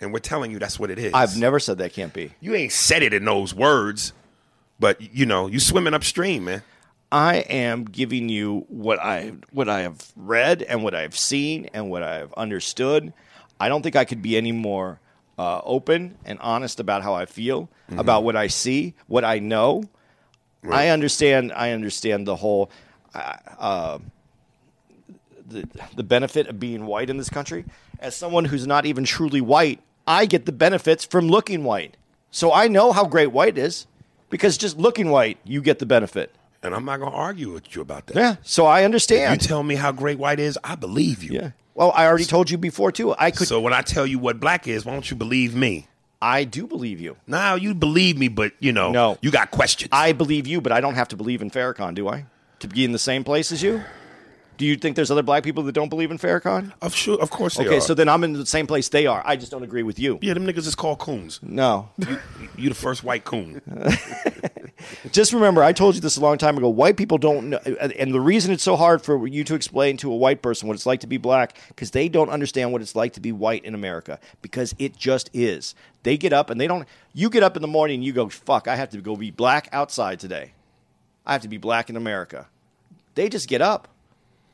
And we're telling you that's what it is. I've never said that can't be. You ain't said it in those words, but you know, you swimming upstream, man. I am giving you what I what I have read and what I've seen and what I've understood. I don't think I could be any more uh, open and honest about how I feel about what I see, what I know. I understand. I understand the whole uh, uh, the the benefit of being white in this country. As someone who's not even truly white, I get the benefits from looking white. So I know how great white is because just looking white, you get the benefit. And I'm not gonna argue with you about that. Yeah. So I understand. You understand. tell me how great white is, I believe you. yeah. Well, I already told you before too. I could. So when I tell you what black is, why don't you believe me? I do believe you. Now you believe me, but you know, No. you got questions. I believe you, but I don't have to believe in Farrakhan, do I? To be in the same place as you? Do you think there's other black people that don't believe in Farrakhan? of sure, of course they Okay, are. so then I'm in the same place they are. I just don't agree with you. yeah, them niggas is called coons. No. You the first white coon. Just remember, I told you this a long time ago. White people don't know, and the reason it's so hard for you to explain to a white person what it's like to be black, because they don't understand what it's like to be white in America, because it just is. They get up and they don't. You get up in the morning and you go, "Fuck, I have to go be black outside today. I have to be black in America." They just get up.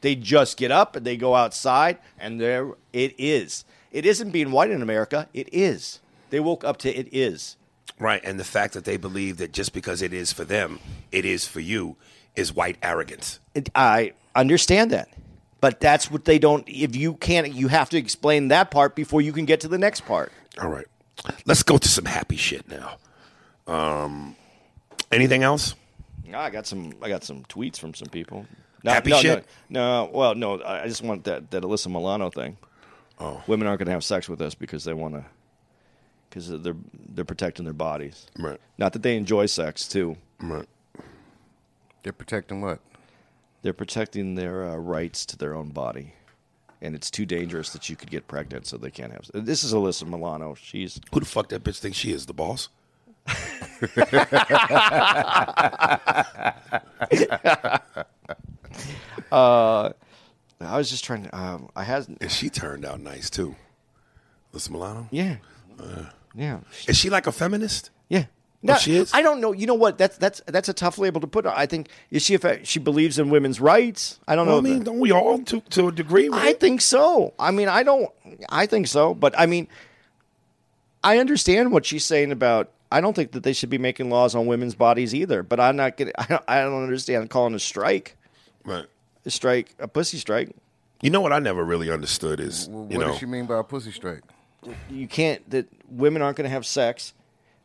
They just get up and they go outside, and there it is. It isn't being white in America. It is. They woke up to it is. Right, and the fact that they believe that just because it is for them, it is for you, is white arrogance. I understand that. But that's what they don't. If you can't, you have to explain that part before you can get to the next part. All right, let's go to some happy shit now. Um, anything else? No, I got some. I got some tweets from some people. No, Happy no, shit? No, no, well, no. I just want that that Alyssa Milano thing. Oh. Women aren't going to have sex with us because they want to, because they're they're protecting their bodies. Right, Not that they enjoy sex too. right. They're protecting what? They're protecting their uh, rights to their own body, and it's too dangerous that you could get pregnant, so they can't have. This is Alyssa Milano. She's Who the fuck that bitch thinks she is? The boss? I was just trying to. Um, I had. And she turned out nice too. Alyssa Milano? Yeah. yeah. Is she like a feminist? Yeah. No, she is? I don't know. You know what? That's that's that's a tough label to put. on. I think is she if she believes in women's rights? I don't Well, I know. mean, don't we all to, to a degree? I think so. I mean, I don't. I think so, but I mean, I understand what she's saying about. I don't think that they should be making laws on women's bodies either. But I'm not getting. I don't, I don't understand calling a strike right. a strike a pussy strike. You know what I never really understood is, Well, you what know, does she mean by a pussy strike? you can't that women aren't going to have sex.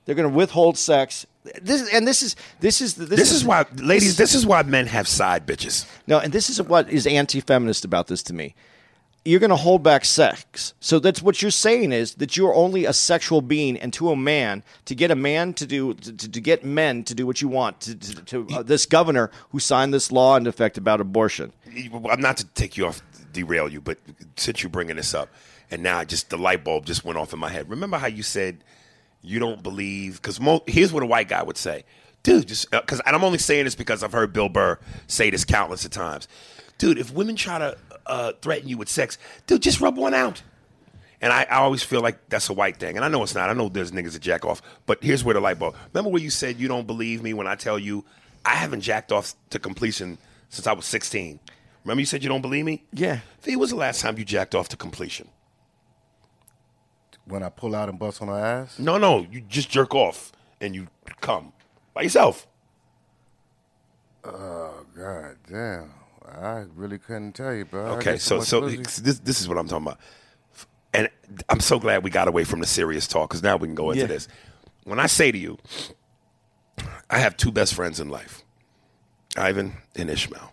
They're going to withhold sex. This and this is this is this, this is why, ladies, this is why men have side bitches. no, and this is what is anti-feminist about this to me. You're going to hold back sex, so that's what you're saying is that you're only a sexual being, and to a man to get a man to do to, to, get men to do what you want to, to, to uh, this governor who signed this law in effect about abortion. I'm not to take you off, derail you, but since you're bringing this up, and now just the light bulb just went off in my head. Remember how you said you don't believe? Because mo- here's what a white guy would say, dude. Just because, and I'm only saying this because I've heard Bill Burr say this countless of times, dude. If women try to uh, threaten you with sex, dude, just rub one out. And I, I always feel like that's a white thing. And I know it's not. I know there's niggas that jack off. But here's where the light bulb. Remember where you said you don't believe me when I tell you I haven't jacked off to completion since I was 16? Remember you said you don't believe me? Yeah. V, was the last time you jacked off to completion? When I pull out and bust on her ass, No, no. You just jerk off and you come by yourself. oh god damn, I really couldn't tell you, bro. Okay, get so so this this is what I'm talking about, and I'm so glad we got away from the serious talk because now we can go into Yeah. this. When I say to you, I have two best friends in life, Ivan and Ishmael,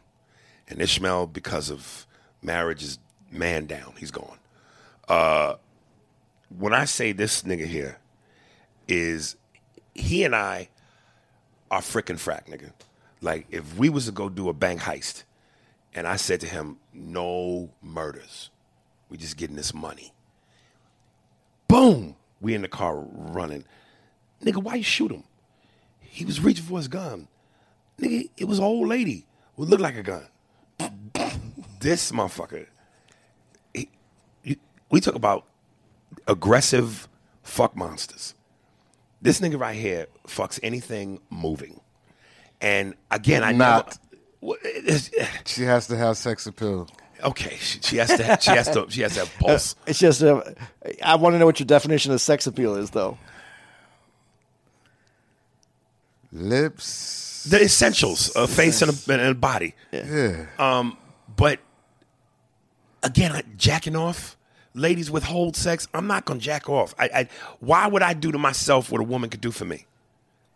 and Ishmael because of marriage is man down, he's gone. Uh, when I say this nigga here is he and I are frickin' frack, nigga. Like if we was to go do a bank heist, and I said to him, "No murders. We just getting this money." Boom. We in the car running. Nigga, why you shoot him? He was reaching for his gun. Nigga, it was an old lady. Who looked like a gun. this motherfucker. he- he- we talk about aggressive fuck monsters. This nigga right here fucks anything moving. And again, I Not. Never. What- it's- she has to have sex appeal. Okay, she, she has to. She has to. She has to have pulse. It's just, uh, I want to know what your definition of sex appeal is, though. Lips. The essentials: a face and a, and a body. Yeah. Um, but again, I, jacking off, ladies withhold sex. I'm not gonna jack off. I, I, why would I do to myself what a woman could do for me?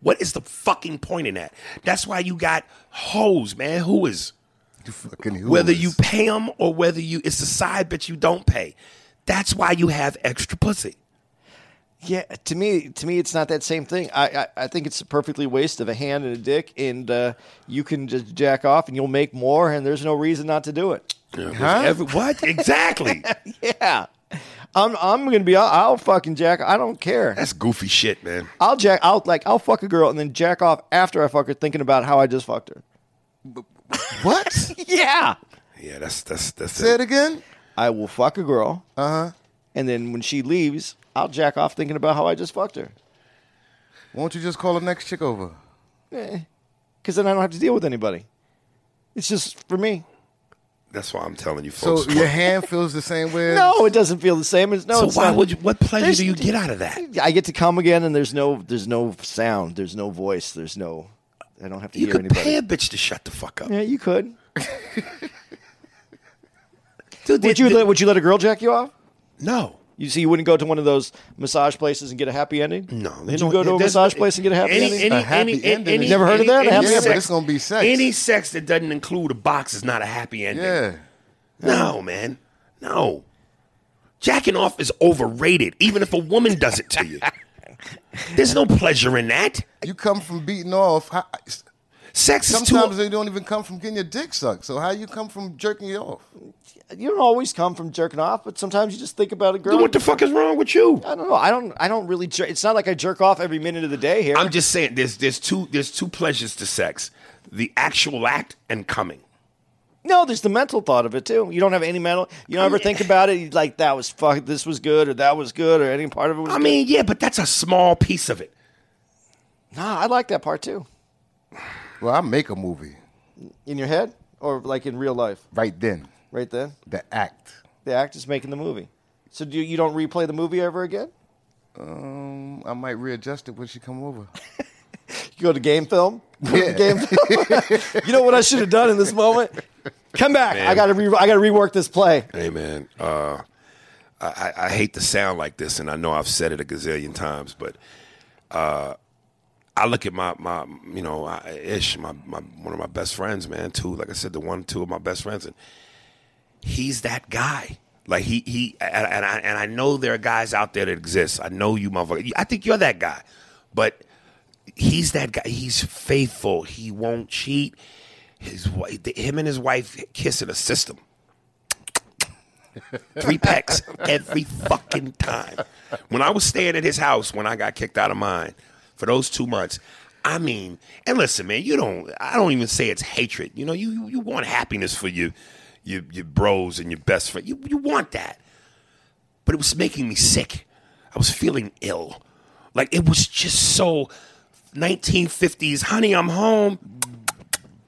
What is the fucking point in that? That's why you got hoes, man. Who is You fucking whether hooers. you pay them or whether you it's a side bitch you don't pay. That's why you have extra pussy. Yeah, to me, to me, it's not that same thing. I, I, I think it's a perfectly waste of a hand and a dick, and uh, you can just jack off, and you'll make more, and there's no reason not to do it. Huh? Every, what exactly? Yeah, I'm, I'm gonna be, I'll, I'll fucking jack. I don't care. That's goofy shit, man. I'll jack, I'll like, I'll fuck a girl and then jack off after I fuck her, thinking about how I just fucked her. what? Yeah, Yeah, that's that's that's Say it again. I will fuck a girl, Uh huh. and then when she leaves, I'll jack off thinking about how I just fucked her. Won't you just call the next chick over? Because then I don't have to deal with anybody. It's just for me. That's why I'm telling you, folks. So your hand feels the same way. as- No, it doesn't feel the same. It's no. so it's why not. would you? What pleasure There's- do you get out of that? I get to come again, and there's no, there's no sound, there's no voice, there's no. I don't have to You hear could anybody. pay a bitch to shut the fuck up. yeah, you could. Dude, Would they- you they- let, would you let a girl jack you off? no. You see, you wouldn't go to one of those massage places and get a happy ending. No, they Would you don't- go to a there's- massage place and get a happy any, ending? Any, A happy any, ending any, is- Never heard of that? Any, A happy any Yeah, ending? but it's gonna be sex. Any sex that doesn't include a box is not a happy ending. Yeah. No, man. No. Jacking off is overrated, even if a woman does it to you. There's no pleasure in that. You come from beating off. How, Sex is sometimes too. they don't even come from getting your dick sucked. So how you come from jerking you off? You don't always come from jerking off, but sometimes you just think about a girl. What the fuck is wrong with you? I don't know. I don't. I don't really. Jer- it's not like I jerk off every minute of the day here. I'm just saying there's there's two there's two pleasures to sex. The actual act and coming. No, there's the mental thought of it too. You don't have any mental. You don't ever think eh. about it. Like that was fuck. This was good, or that was good, or any part of it was. I mean, yeah, but that's a small piece of it. nah, I like that part too. Well, I make a movie In your head, or like in real life, right then. Right then. The act. The act is making the movie. So do you, you don't replay the movie ever again? Um, I might readjust it when she come over. You go to game film. Yeah. the game film. you know what I should have done in this moment? Come back. I got to. Re- I got to rework this play. Hey man, uh, I, I- I hate to sound like this, and I know I've said it a gazillion times, but uh, I look at my my you know I, Ish, my, my one of my best friends, man. Two, like I said, the one two of my best friends, and he's that guy. Like he he and, and I and I know there are guys out there that exist. I know you, motherfucker. I think you're that guy, but he's that guy. He's faithful. He won't cheat. His wife, him and his wife kiss in a system. Three packs every fucking time. When I was staying at his house when I got kicked out of mine for those two months, I mean, and listen, man, you don't. I don't even say it's hatred. You know, you, you want happiness for you, your your bros and your best friend. You you want that. but it was making me sick. I was feeling ill. Like it was just so 1950s, honey, I'm home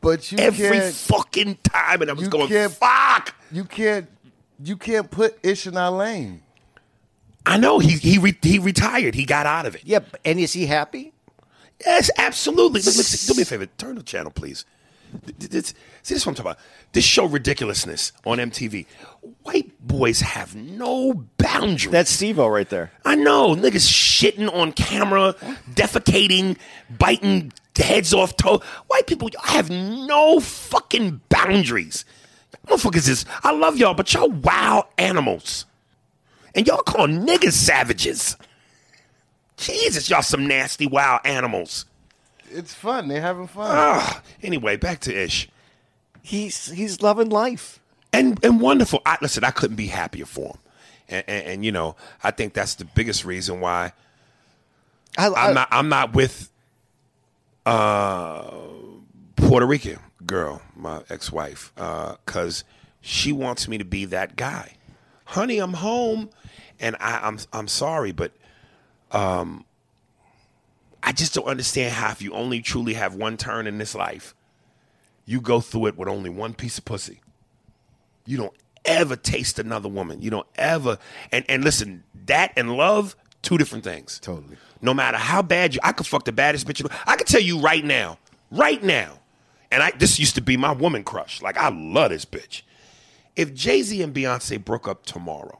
But you every can't. fucking time. And I was you going, can't- fuck. You can't. You can't put Ish in our lane. I know he he re- he retired. He got out of it. Yeah, and is he happy? Yes, absolutely. Look, look, do me a favor. Turn the channel, please. Th- th- this- see, this is what I'm talking about. This show ridiculousness on MTV. White boys have no boundaries. That's Steve-O right there. I know niggas shitting on camera, defecating, biting heads off toe. White people have no fucking boundaries. Motherfuckers is I love y'all, but y'all wild animals. And y'all call niggas savages. Jesus, y'all some nasty wild animals. It's fun. They're having fun. Ah, anyway, back to Ish. He's he's loving life. and and wonderful. I, listen, I couldn't be happier for him, and, and, and you know, I think that's the biggest reason why I, I'm not I'm not with uh Puerto Rican girl, my ex-wife, because she wants me to be that guy. Honey, I'm home, and I, I'm I'm sorry, but um, I just don't understand how if you only truly have one turn in this life, you go through it with only one piece of pussy. You don't ever taste another woman. You don't ever and and listen, that and love, two different things. Totally. No matter how bad you, I could fuck the baddest bitch. I could tell you right now, right now, and I this used to be my woman crush. Like I love this bitch. If Jay Z and Beyonce broke up tomorrow,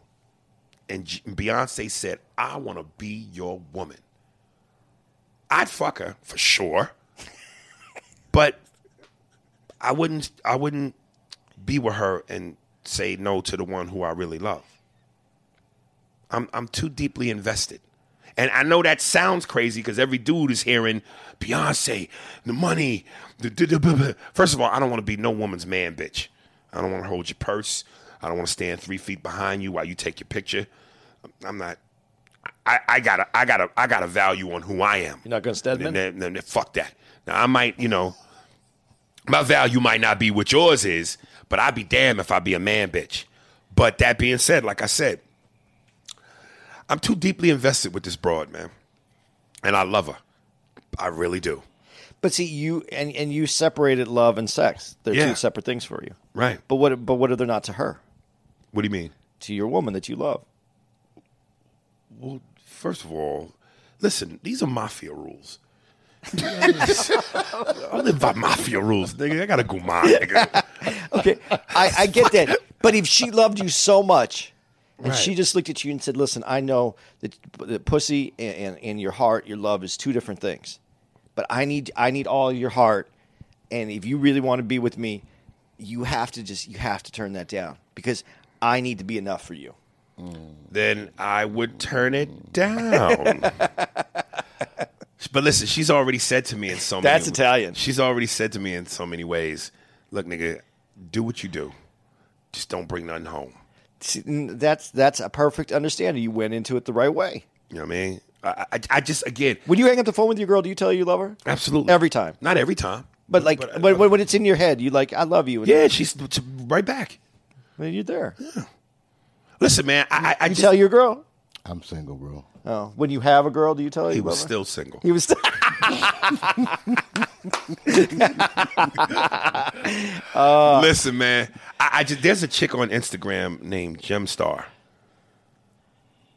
and Beyonce said, "I want to be your woman," I'd fuck her for sure. but I wouldn't. I wouldn't be with her and say no to the one who I really love. I'm I'm too deeply invested. And I know that sounds crazy because every dude is hearing Beyonce, the money. The, the, the, First of all, I don't want to be no woman's man, bitch. I don't want to hold your purse. I don't want to stand three feet behind you while you take your picture. I'm not. I, I got a, I got a, I got a value on who I am. You're not gonna Stedman? Then- then fuck that. Now I might, you know, my value might not be what yours is, but I'd be damned if I be a man bitch. But that being said, like I said, I'm too deeply invested with this broad, man. And I love her. I really do. But see, you and and you separated love and sex. They're Yeah. two separate things for you. Right. But what? But what are they not to her? What do you mean? To your woman that you love. Well, first of all, listen, these are mafia rules. I live by mafia rules, nigga. I gotta go mine, nigga. Okay, I, I get that. But if she loved you so much, and Right. she just looked at you and said, "Listen, I know that, that pussy and, and, and your heart, your love is two different things, but I need I need all your heart, and if you really want to be with me, you have to just you have to turn that down because I need to be enough for you." Mm. then I would turn it down. but listen, she's already said to me in so many That's Italian. She's already said to me in so many ways, look, nigga, do what you do. Just don't bring nothing home. See, That's that's a perfect understanding. You went into it the right way. You know what I mean? I, I, I just again, When you hang up the phone with your girl, do you tell her you love her? absolutely Every time. Not every time, But like uh, when, when it's in your head, you like, I love you. And yeah, she's right back. well, you're there. Yeah. Listen, man, I, I, I You just, tell your girl. I'm single, bro. Oh, when you have a girl, do you tell her he was her? still single. He was. Still- Listen, man, I, I just there's a chick on Instagram named Gemstar.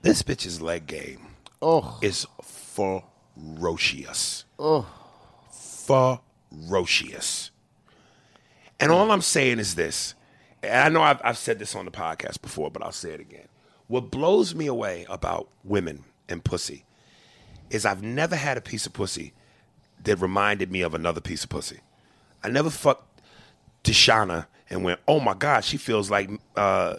This bitch's leg game Oh, is ferocious. Oh. Ferocious. And all I'm saying is this, and I know I've, I've said this on the podcast before, but I'll say it again. What blows me away about women and pussy is I've never had a piece of pussy that reminded me of another piece of pussy. I never fucked Tashana and went, oh my God, she feels like uh,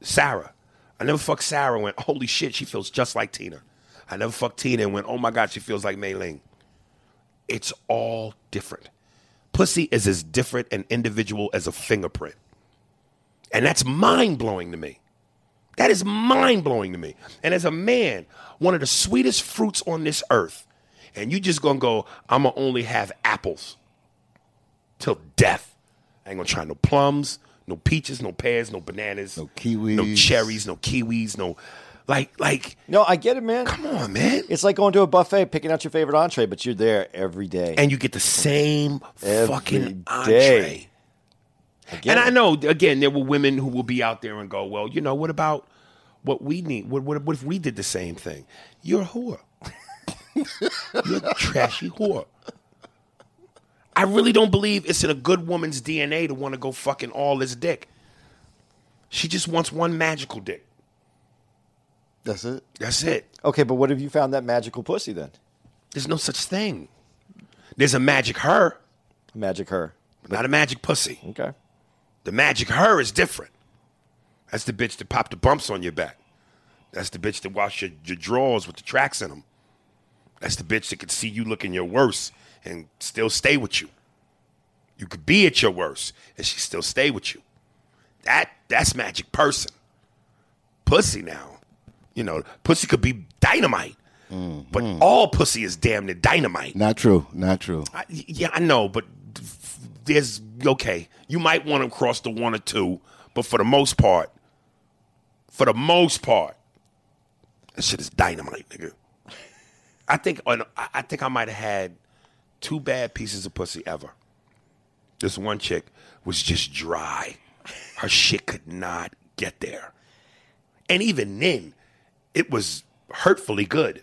Sarah. I never fucked Sarah and went, holy shit, she feels just like Tina. I never fucked Tina and went, oh my God, she feels like Mei Ling. It's all different. Pussy is as different and individual as a fingerprint. And that's mind blowing to me. That is mind blowing to me. And as a man, one of the sweetest fruits on this earth, and you just gonna go, I'm gonna only have apples till death. I ain't gonna try no plums, no peaches, no pears, no bananas, No kiwis. no cherries, no kiwis, no Like, like, No, I get it, man. come on, man. It's like going to a buffet, picking out your favorite entree, but you're there every day. and you get the same Every fucking day. entree. Get And. I know, again, there were women who will be out there and go, well, you know, what about what we need? What, what, what if we did the same thing? You're a whore. You're a trashy whore. I really don't believe it's in a good woman's DNA to want to go fucking all this dick. She just wants one magical dick. That's it. That's it. Okay, but what have you found that magical pussy then? There's no such thing. There's a magic her, Magic her. not a magic pussy. Okay. The magic her is different. That's the bitch that popped the bumps on your back. That's the bitch that washed your, your drawers with the tracks in them. That's the bitch that could see you looking your worst and still stay with you. You could be at your worst and she still stay with you. That that's magic person. Pussy now. You know, pussy could be dynamite. But mm-hmm. all pussy is damn near dynamite. Not true. Not true. I, yeah, I know, but there's okay. You might want to cross the one or two, but for the most part, for the most part, that shit is dynamite, nigga. I think oh, on, I I think I might have had two bad pieces of pussy ever. This one chick was just dry. Her shit could not get there, and even then, it was hurtfully good.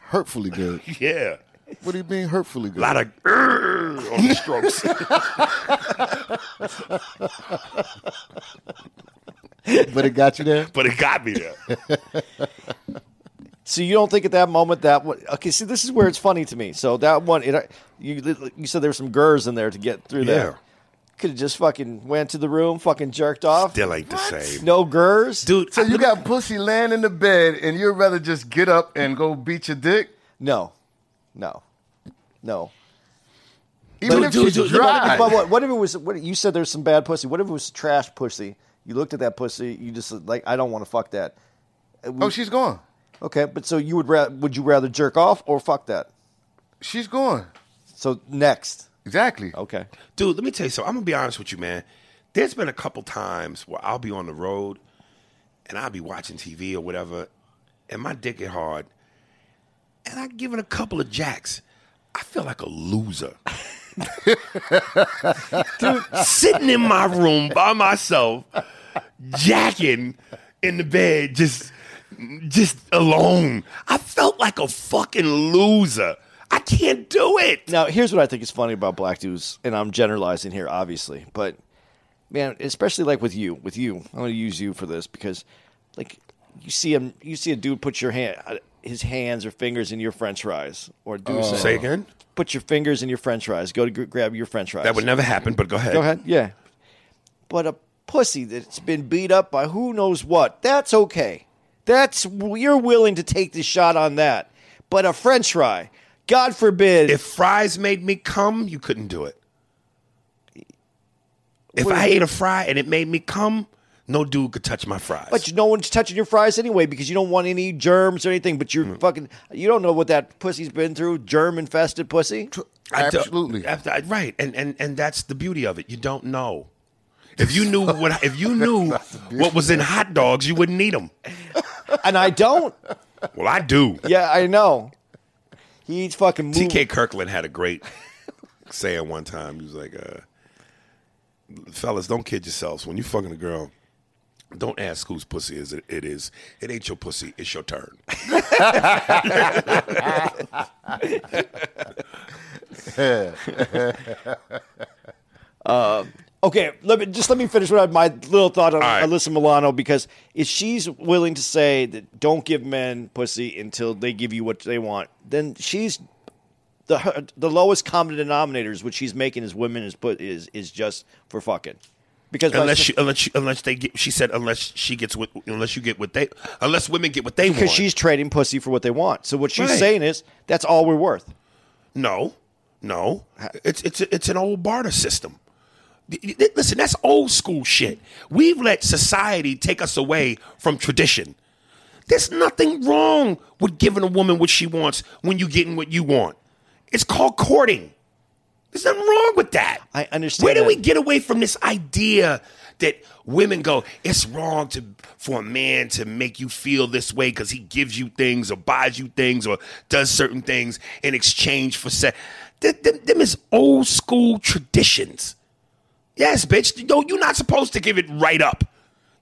Hurtfully good. Yeah. What do you mean hurtfully good? A lot of "Grr" on the strokes. but it got you there. but it got me there. So you don't think at that moment that one? Okay, see, this is where it's funny to me. So that one, it, you you said there were some gurs in there to get through Yeah. there. Could have just fucking went to the room, fucking jerked off. Still ain't the same. No gurs, Dude, So I- you got pussy laying in the bed, and you'd rather just get up and go beat your dick, No, no, no. even But if dude, she's dude, dry. But what, what if it was? What you said? There's some bad pussy. What if it was trash pussy? You looked at that pussy. You just like, I don't want to fuck that. Uh, oh, she's gone. Okay, but so you would ra- would you rather jerk off or fuck that? She's gone. So next, Exactly. okay. dude, let me tell you something. I'm gonna be honest with you, man. There's been a couple times where I'll be on the road and I'll be watching TV or whatever, and my dick get hard, and I give it a couple of jacks. I feel like a loser. Dude, sitting in my room by myself, jacking in the bed, just just alone. I felt like a fucking loser. I can't do it. Now, here's what I think is funny about black dudes, and I'm generalizing here, obviously, but man, especially like with you, with you, I'm going to use you for this because, like, you see him, you see a dude put your hand, his hands or fingers in your French fries, or do oh. something. Say again? Put your fingers in your French fries. Go to gr- grab your French fries. That would never happen, but go ahead. Go ahead. Yeah. But a pussy that's been beat up by who knows what, that's okay. That's you're willing to take the shot on that. But a French fry, God forbid. If fries made me come, you couldn't do it. If What- I ate a fry and it made me come, no dude could touch my fries. but no one's touching your fries anyway because you don't want any germs or anything. But Mm. you're fucking. You don't know what that pussy's been through. Germ infested pussy. Absolutely. I- I- right, and, and and that's the beauty of it. You don't know. If you knew what if you knew what was in hot dogs, you wouldn't eat them. And I don't. Well, I do. yeah, I know. He eats fucking. Moo- TK Kirkland had a great saying one time. He was like, uh, "Fellas, don't kid yourselves. When you fucking a girl, don't ask whose pussy is it, it is. It ain't your pussy. It's your turn." Uh, okay, let me just let me finish with my little thought on All right. Alyssa Milano because if she's willing to say that don't give men pussy until they give you what they want, then she's the the lowest common denominators which she's making as women is put is is just for fucking. Because unless she, unless she, unless they get, she said unless she gets what unless you get what they unless women get what they because want. she's trading pussy for what they want. So what she's Right. saying is that's all we're worth. no, no, it's it's it's an old barter system. Listen, that's old school shit. We've let society take us away from tradition. There's nothing wrong with giving a woman what she wants when you getting what you want. It's called courting. There's nothing wrong with that. I understand Where do that. we get away from this idea that women go, it's wrong to for a man to make you feel this way because he gives you things or buys you things or does certain things in exchange for sex. Them, them, them is old school traditions. Yes, bitch. No, you're not supposed to give it right up.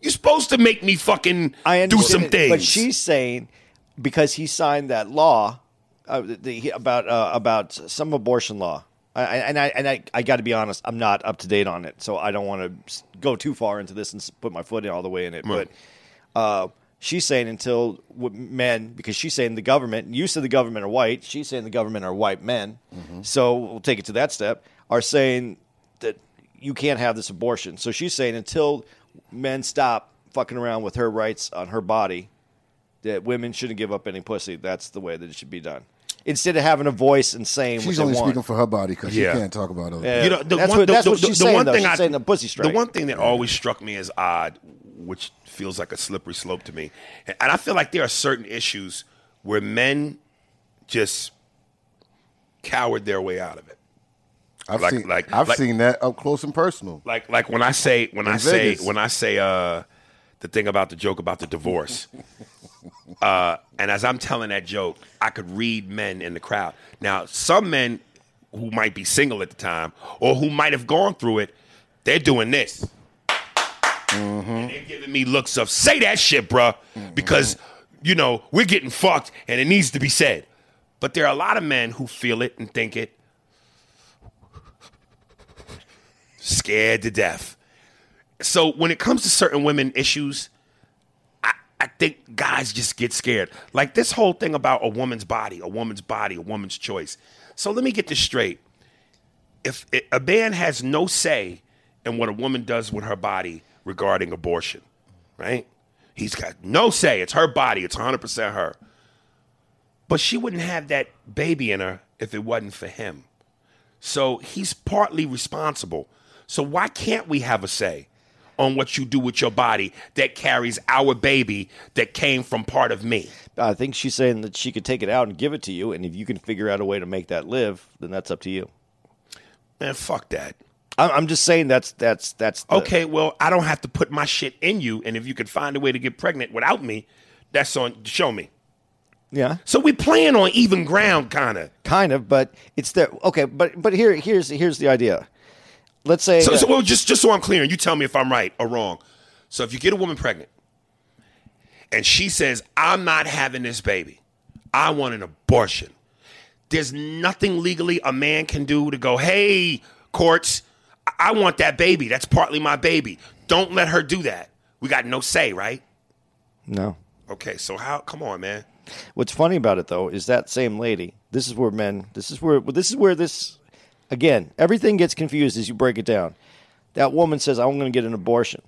You're supposed to make me fucking I do some it, things. But she's saying because he signed that law uh, the, about uh, about some abortion law. I, and I and I, I got to be honest, I'm not up to date on it, so I don't want to go too far into this and put my foot in all the way in it. Right. But uh, she's saying until men, because she's saying the government, you said the government are white, she's saying the government are white men. So we'll take it to that step. Are saying that you can't have this abortion. So she's saying until men stop fucking around with her rights on her body, that women shouldn't give up any pussy. That's the way that it should be done. Instead of having a voice and saying She's what only they want. speaking for her body because Yeah. she can't talk about it. Yeah. you know, the That's one, what- the, that's the, what she's the saying, one though. thing She's I, saying the pussy The one thing that always struck me as odd, which feels like a slippery slope to me, and I feel like there are certain issues where men just coward their way out of it. I've Like- seen like- I've like- seen that up close and personal. Like like when I say when I In say when I say uh the thing about the joke about the divorce. Uh and as I'm telling that joke, I could read men in the crowd. Now, some men who might be single at the time or who might have gone through it, they're doing this. And they're giving me looks of say that shit, bruh, because you know we're getting fucked and it needs to be said. But there are a lot of men who feel it and think it, scared to death. So when it comes to certain women issues, I, think guys just get scared. Like this whole thing about a woman's body, a woman's body, a woman's choice. So let me get this straight. If a man has no say in what a woman does with her body regarding abortion, right? He's got no say. It's her body. It's 100% her. But she wouldn't have that baby in her if it wasn't for him. So he's partly responsible. So why can't we have a say on what you do with your body that carries our baby that came from part of me? I think she's saying that she could take it out and give it to you, and if you can figure out a way to make that live, then that's up to you. Man, fuck that. I'm, just saying that's that's that's the, Okay, well, I don't have to put my shit in you, and if you can find a way to get pregnant without me, that's on show me. Yeah, So we playing on even ground, kind of. kind of, but it's the okay. But but here here's here's the idea. Let's say So, so well, just just so I'm clear, and you tell me if I'm right or wrong. So if you get a woman pregnant, and she says, "I'm not having this baby, I want an abortion," there's nothing legally a man can do to go, "Hey, courts, I- I want that baby. That's partly my baby. Don't let her do that." We got no say, right? no. Okay, so how? Come on, man. What's funny about it though is that same lady. This is where men. This is where. This is where this. Again, everything gets confused as you break it down. That woman says, "I'm going to get an abortion,"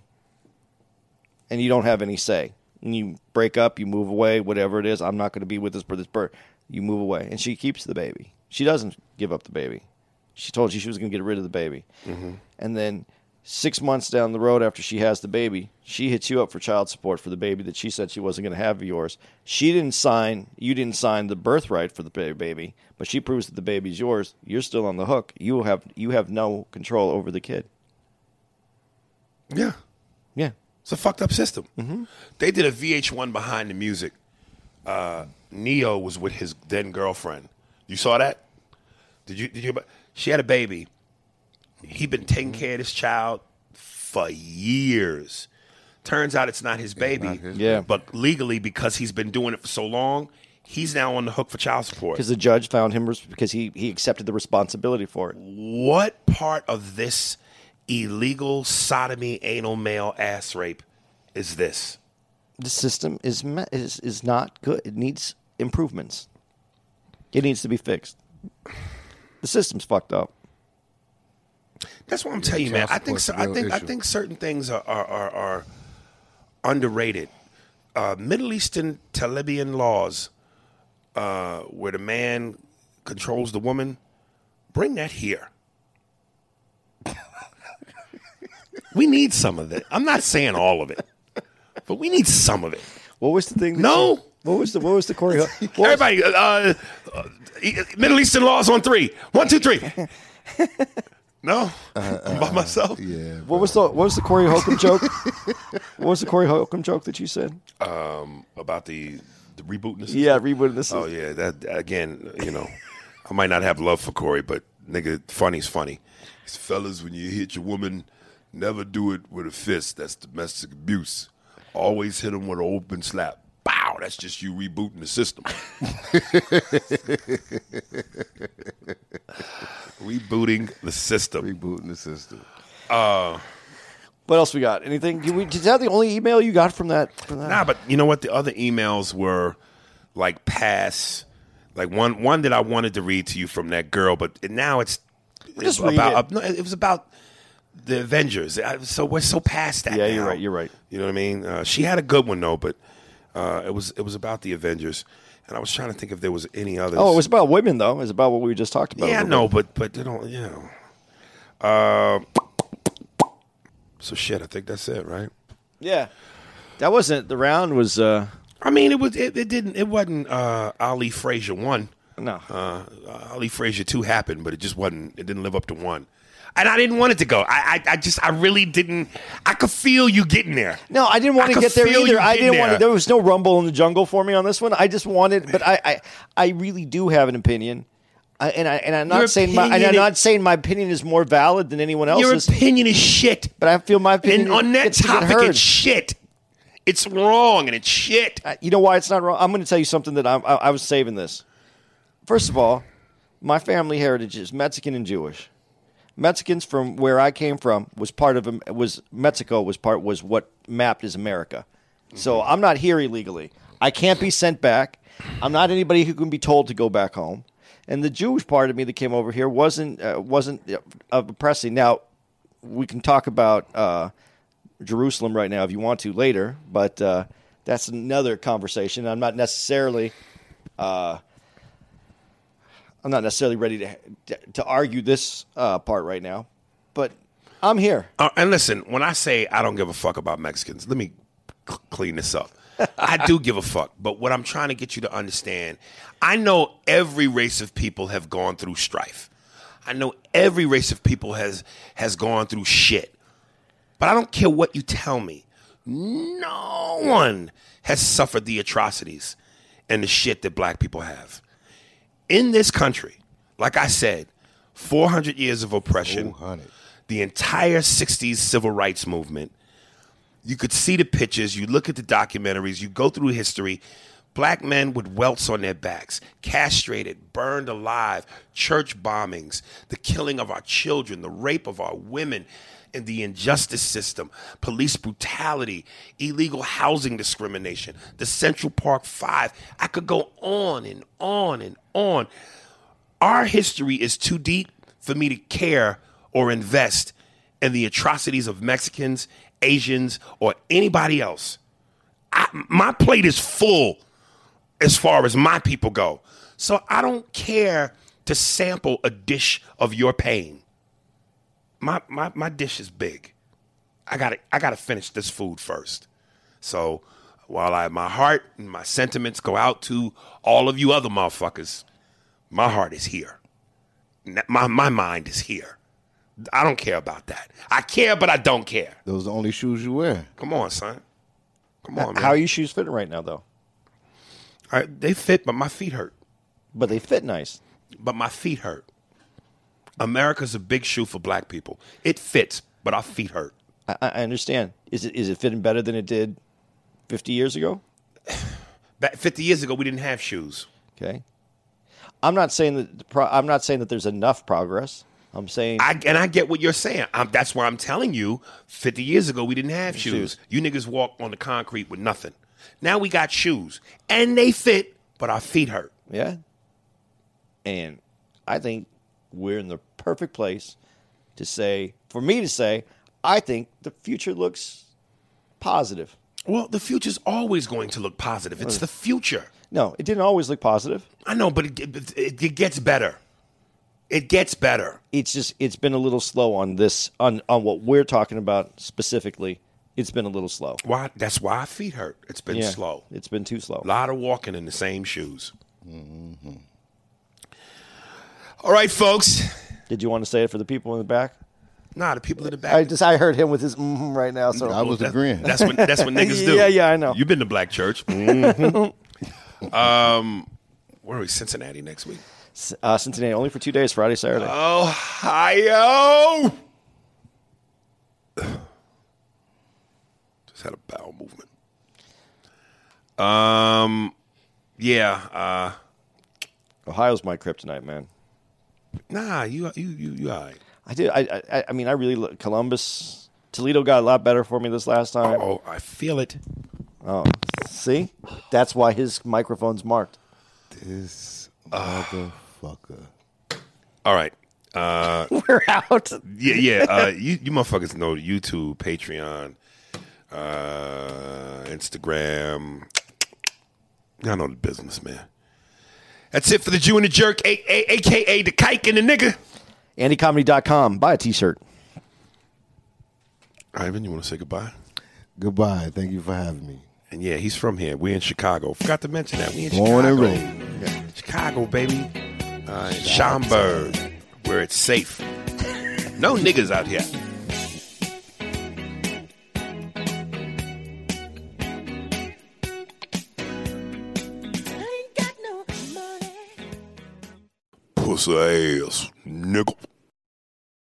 and you don't have any say. And you break up, you move away, whatever it is. I'm not going to be with this for this birth. You move away, and she keeps the baby. She doesn't give up the baby. She told you she was going to get rid of the baby, mm-hmm. and then six months down the road after she has the baby, she hits you up for child support for the baby that she said she wasn't going to have of yours. She didn't sign, you didn't sign the birthright for the baby, but she proves that the baby's yours. You're still on the hook. You have you have no control over the kid. Yeah. Yeah. It's a fucked up system. They did a VH1 behind the music. Uh, Neo was with his then girlfriend. You saw that? Did you? Did you? She had a baby. He'd been taking care of this child for years. Turns out it's not his baby. not his Yeah. But legally, because he's been doing it for so long, he's now on the hook for child support. Because the judge found him res- because he, he accepted the responsibility for it. What part of this illegal sodomy, anal male ass rape is this? The system is me- is is not good. It needs improvements. It needs to be fixed. The system's fucked up. That's what I'm telling you, man. I think so, I think I think certain things are are, are, are underrated. Uh, Middle Eastern Taliban laws, uh, where the man controls the woman, bring that here. we need some of it. I'm not saying all of it, but we need some of it. What was the thing? that No. you- what was the what was the Corey? Everybody, uh, uh, Middle Eastern laws on three. One, two, three. No, uh, I'm by uh, myself. Yeah. What was the what was the Corey Holcomb joke? what was the Corey Holcomb joke that you said? Um, about the the rebooting. The Yeah, rebooting this. Oh yeah, that again. You know, I might not have love for Corey, but nigga, funny's funny. It's fellas, when you hit your woman, never do it with a fist. That's domestic abuse. Always hit them with an open slap. Bow. That's just you rebooting the system. rebooting the system. Rebooting the system. What else we got? Anything? Did we, is that the only email you got from that? From that? Nah, but you know what? The other emails were like past, like one one that I wanted to read to you from that girl, but now it's, it's read about. it. no, it was about the Avengers. I- So we're so past that. Yeah, you're right, you're right. You know what I mean? Uh, she had a good one though, but uh, it was it was about the Avengers, and I was trying to think if there was any others. Oh, it was about women though. It was about what we just talked about. yeah, no, but but you know, you know. Uh, so shit, I think that's it, right? yeah, that wasn't the round. Was uh I mean, it was it, it didn't it wasn't uh, Ali Frazier one. no. Uh, Ali Frazier two happened, but it just wasn't. It didn't live up to one, and I didn't want it to go. I I, I just I really didn't. I could feel you getting there. No, I didn't want I to get there either. I didn't want to. there. Was no rumble in the jungle for me on this one. I just wanted, but I, I, I really do have an opinion, I, and I and I'm not Your saying my, and I'm not saying my opinion is more valid than anyone else's. Your opinion is shit, but I feel my opinion and on that to topic, heard. it's shit. It's wrong and it's shit. Uh, you know why it's not wrong? I'm going to tell you something that I'm, I, I was saving this. First of all, my family heritage is Mexican and Jewish. Mexicans from where I came from was part of was Mexico was part was what mapped as America. So I'm not here illegally. I can't be sent back. I'm not anybody who can be told to go back home. And the Jewish part of me that came over here wasn't uh, wasn't uh, oppressing. Now we can talk about uh, Jerusalem right now if you want to later, but uh, that's another conversation. I'm not necessarily, uh, I'm not necessarily ready to to argue this uh, part right now, but I'm here. Uh, and listen, when I say I don't give a fuck about Mexicans, let me clean this up. I do give a fuck, but what I'm trying to get you to understand, I know every race of people have gone through strife. I know every race of people has has gone through shit. But I don't care what you tell me. No one has suffered the atrocities and the shit that black people have. In this country, like I said, 400 years of oppression, 400. the entire 60s civil rights movement. You could see the pictures, you look at the documentaries, you go through history. Black men with welts on their backs, castrated, burned alive, church bombings, the killing of our children, the rape of our women, and the injustice system, police brutality, illegal housing discrimination, the Central Park Five. I could go on and on and on. Our history is too deep for me to care or invest in the atrocities of Mexicans, Asians, or anybody else. I, my plate is full as far as my people go. So I don't care to sample a dish of your pain. My my my dish is big. I got to I got to finish this food first. So while I my heart and my sentiments go out to all of you other motherfuckers, my heart is here. My my mind is here. I don't care about that. I care, but I don't care. Those are the only shoes you wear. Come on, son. Come on, man. How are your shoes fitting right now, though? All right, they fit, but my feet hurt. But they fit nice. But my feet hurt. America's a big shoe for black people. It fits, but our feet hurt. I, I understand. Is it is it fitting better than it did 50 years ago? Back 50 years ago, we didn't have shoes. Okay. I'm not saying that the pro- I'm not saying that there's enough progress. I'm saying I, and I get what you're saying. i that's why I'm telling you. 50 years ago, we didn't have shoes. Shoes. You niggas walk on the concrete with nothing. Now we got shoes, and they fit, but our feet hurt. Yeah. And I think we're in the perfect place to say, for me to say, I think the future looks positive. Well, the future's always going to look positive. It's the future. No, it didn't always look positive. I know, but it, it, it gets better. It gets better. It's just it's been a little slow on this on on what we're talking about specifically. It's been a little slow. Why? That's why our feet hurt. It's been Yeah, slow. It's been too slow. A lot of walking in the same shoes. Mm-hmm. All right, folks. Did you want to say it for the people in the back? Nah, the people in the back. I just I heard him with his mm right now. So I was That- agreeing. That's what that's what niggas do. Yeah, yeah, I know. You've been to black church. Mm-hmm. um, where are we? Cincinnati next week. uh, Cincinnati only for two days, Friday, Saturday. Ohio. Just had a bowel movement. Um, yeah. Uh, Ohio's my kryptonite, man. Nah, you you you you all right. I did. I, I. I mean, I really lo- Columbus, Toledo got a lot better for me this last time. Oh, I feel it. Oh, see, that's why his microphone's marked. This motherfucker. All right. Uh, We're out. yeah, yeah. Uh, you you motherfuckers know YouTube, Patreon, uh, Instagram. Y'all know the business, man. That's it for the Jew and the Jerk, a- a- aka the kike and the nigga. AndyComedy.com. Buy a T-shirt. Ivan, you want to say goodbye? Goodbye. Thank you for having me. And yeah, he's from here. We're in Chicago. Forgot to mention that. We in Born and Chicago. raised. Chicago, baby. Uh, Schaumburg, where it's safe. No niggas out here. Pussy ass nigga.